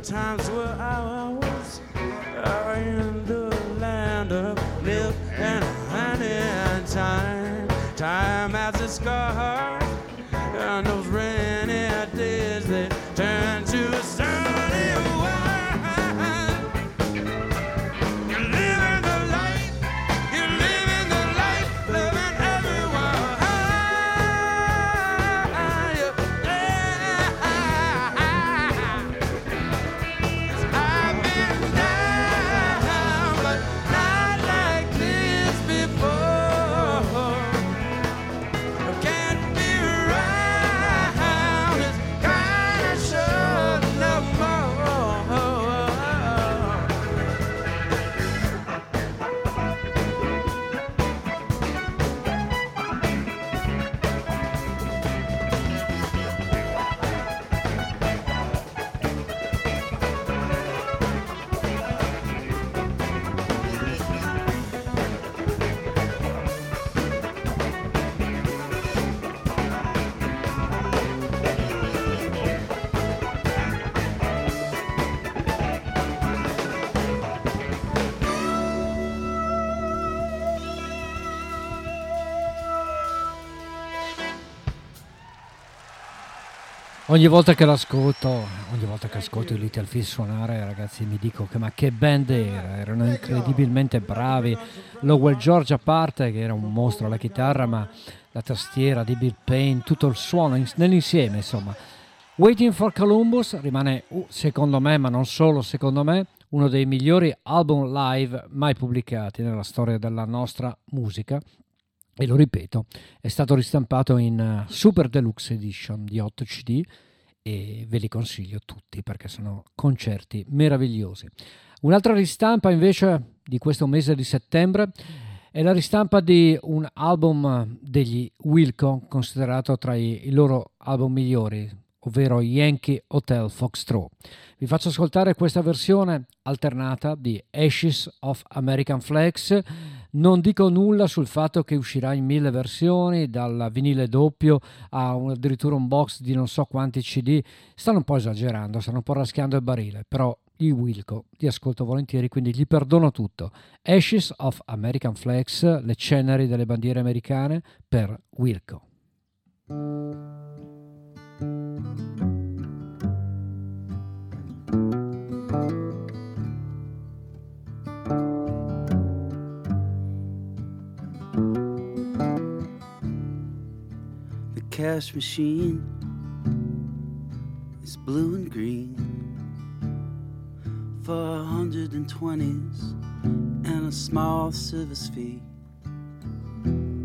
Times were Ogni volta che l'ascolto, ogni volta che ascolto i Little Fish suonare, ragazzi, mi dico che ma che band era, erano incredibilmente bravi. Lowell George a parte, che era un mostro alla chitarra, ma la tastiera di Bill Payne, tutto il suono in- nell'insieme, insomma. Waiting for Columbus rimane, uh, secondo me, ma non solo secondo me, uno dei migliori album live mai pubblicati nella storia della nostra musica. E lo ripeto, è stato ristampato in eh, Super Deluxe Edition di 8 CD e ve li consiglio tutti perché sono concerti meravigliosi. Un'altra ristampa invece di questo mese di settembre è la ristampa di un album degli Wilco considerato tra i, i loro album migliori, ovvero Yankee Hotel Foxtrot. Vi faccio ascoltare questa versione alternata di Ashes of American Flags. Non dico nulla sul fatto che uscirà in mille versioni, dal vinile doppio a un- addirittura un box di non so quanti CD. Stanno un po' esagerando, stanno un po' raschiando il barile, però i Wilco li ascolto volentieri, quindi gli perdono tutto. Ashes of American Flags, le ceneri delle bandiere americane per Wilco. Cash machine is blue and green for a hundred and twenties and a small service fee.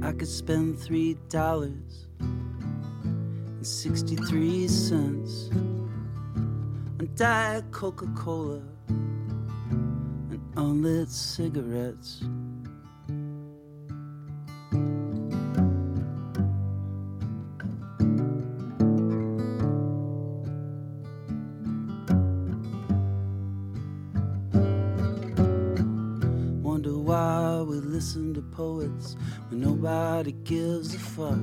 I could spend three dollars and sixty-three cents on Diet Coca-Cola and unlit cigarettes. Poets when nobody gives a fuck.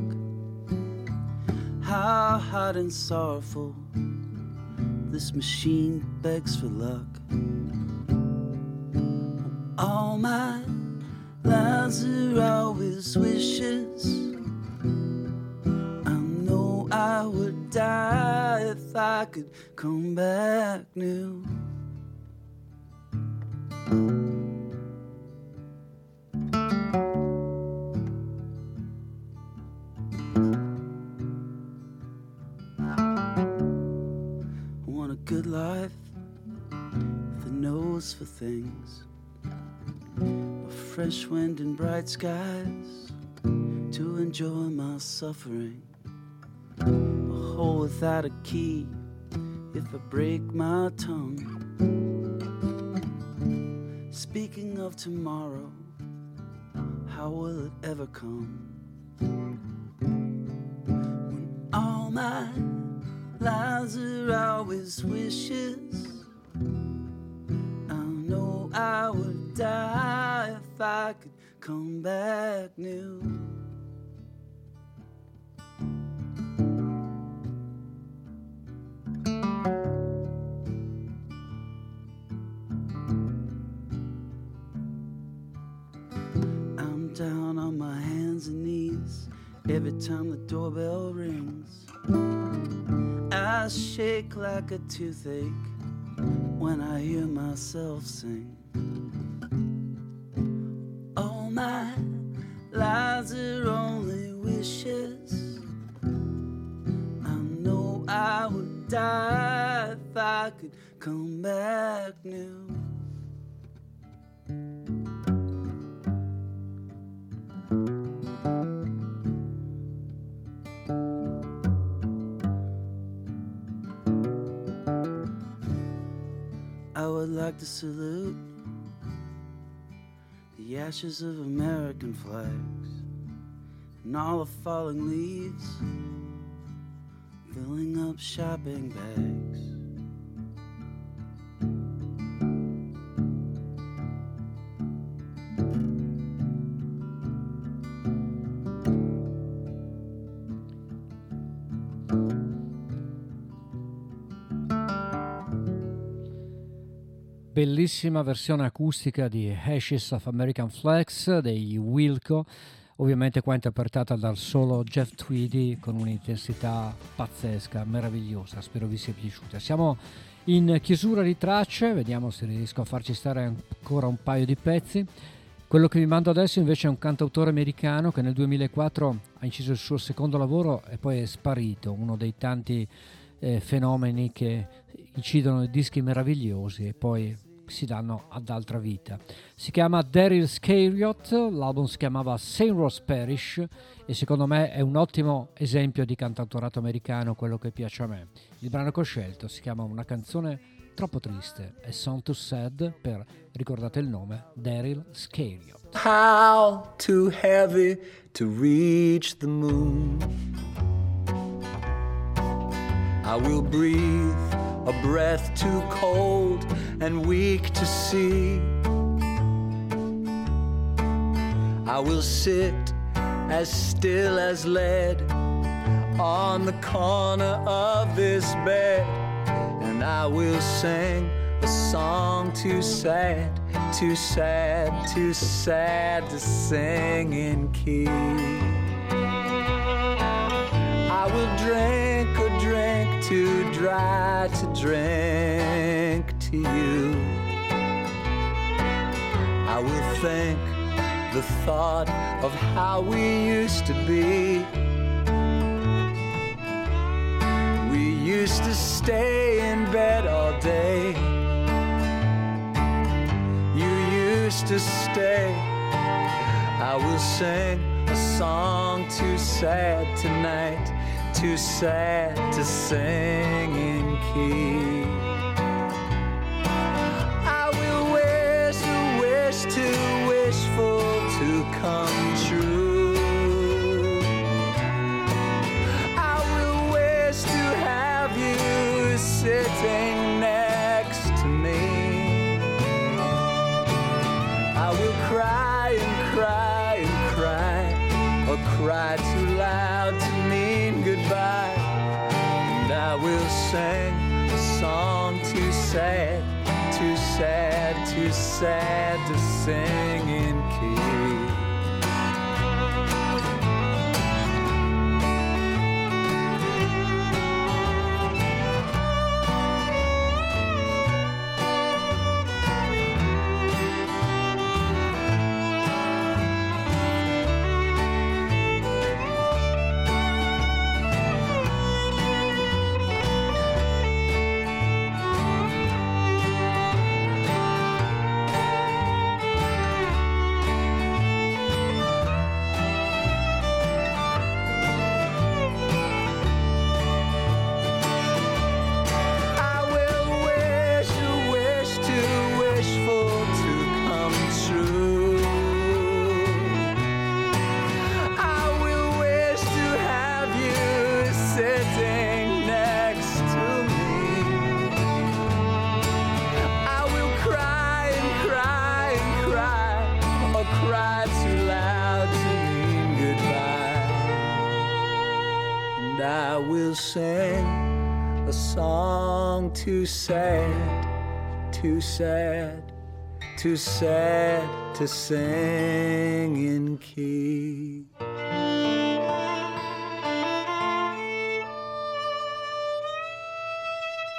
How hot and sorrowful this machine begs for luck. All my lives are always wishes. I know I would die if I could come back new. Good life with a nose for things, a fresh wind and bright skies to enjoy my suffering, a hole without a key if I break my tongue. Speaking of tomorrow, how will it ever come? When all my lives are always wishes. I know I would die if I could come back new. I'm down on my hands and knees every time the doorbell rings. I shake like a toothache when I hear myself sing. All my lies are only wishes. I know I would die if I could come back new. Would like to salute the ashes of American flags and all the falling leaves filling up shopping bags. Bellissima versione acustica di Ashes of American Flags dei Wilco, ovviamente qua interpretata dal solo Jeff Tweedy con un'intensità pazzesca, meravigliosa, spero vi sia piaciuta. Siamo in chiusura di tracce, vediamo se riesco a farci stare ancora un paio di pezzi. Quello che vi mando adesso invece è un cantautore americano che nel 2004 ha inciso il suo secondo lavoro e poi è sparito, uno dei tanti eh, fenomeni che incidono dischi meravigliosi e poi si danno ad altra vita. Si chiama Daryl Scariot, l'album si chiamava St. Rose Parish e secondo me è un ottimo esempio di cantautorato americano, quello che piace a me. Il brano che ho scelto si chiama Una canzone troppo triste, A Song Too Sad per, ricordate il nome, Daryl Scariot. How too heavy to reach the moon. I will breathe a breath too cold and weak to see. I will sit as still as lead on the corner of this bed, and I will sing a song too sad, too sad, too sad to sing in key. I will drink too dry to drink to you. I will think the thought of how we used to be. We used to stay in bed all day. You used to stay. I will sing a song too sad tonight, too sad to sing in key. I will wish a wish too wishful to come true. I will wish to have you sitting next to me. I will cry and cry and cry or cry sing a song too sad, too sad, too sad to sing too sad, too sad to sing in key.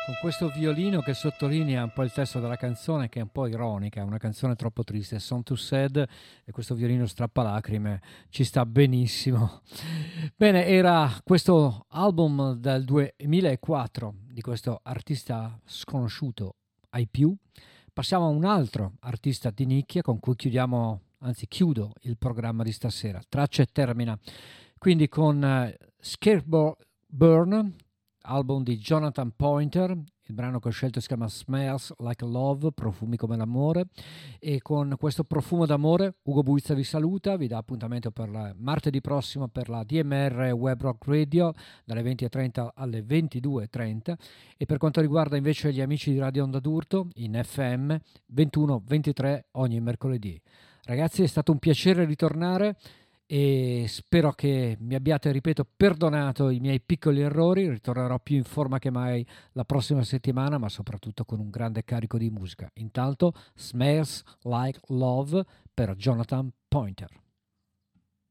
Con questo violino che sottolinea un po' il testo della canzone, che è un po' ironica, una canzone troppo triste, Song Too Sad, e questo violino strappalacrime ci sta benissimo. Bene, era questo album del 2004 di questo artista sconosciuto ai più. Passiamo a un altro artista di nicchia con cui chiudiamo, anzi chiudo il programma di stasera. Traccia e termina quindi con eh, Skateboard Burn, album di Jonathan Pointer. Il brano che ho scelto si chiama Smells Like Love, profumi come l'amore. E con questo profumo d'amore, Ugo Buizza vi saluta, vi dà appuntamento per martedì prossimo per la DMR Web Rock Radio dalle 20.30 alle 22.30. E per quanto riguarda invece gli amici di Radio Onda d'Urto, in FM 21-23 ogni mercoledì. Ragazzi, è stato un piacere ritornare e spero che mi abbiate, ripeto, perdonato i miei piccoli errori. Ritornerò più in forma che mai la prossima settimana, ma soprattutto con un grande carico di musica. Intanto, Smells Like Love per Jonathan Pointer.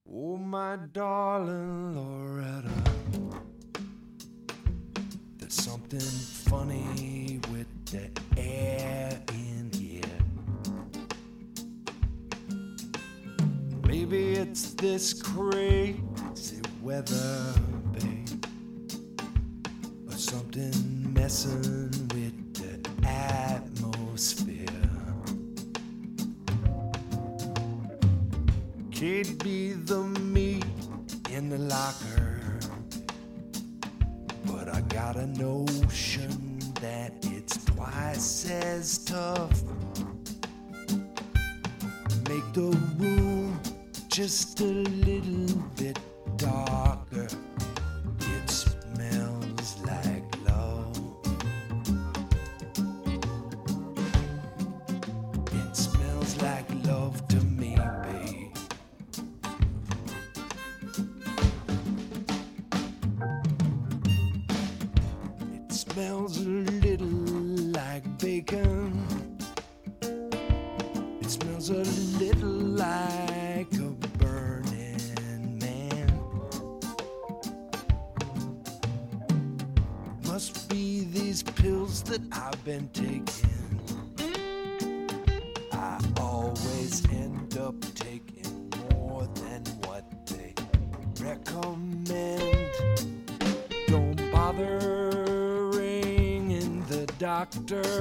Oh, my darling Loretta, there's something funny with the air Maybe it's this crazy weather, babe, or something messing with the atmosphere. Could be the meat in the locker, but I got a notion that it's twice as tough. Make the room just a little bit darker. Doctor.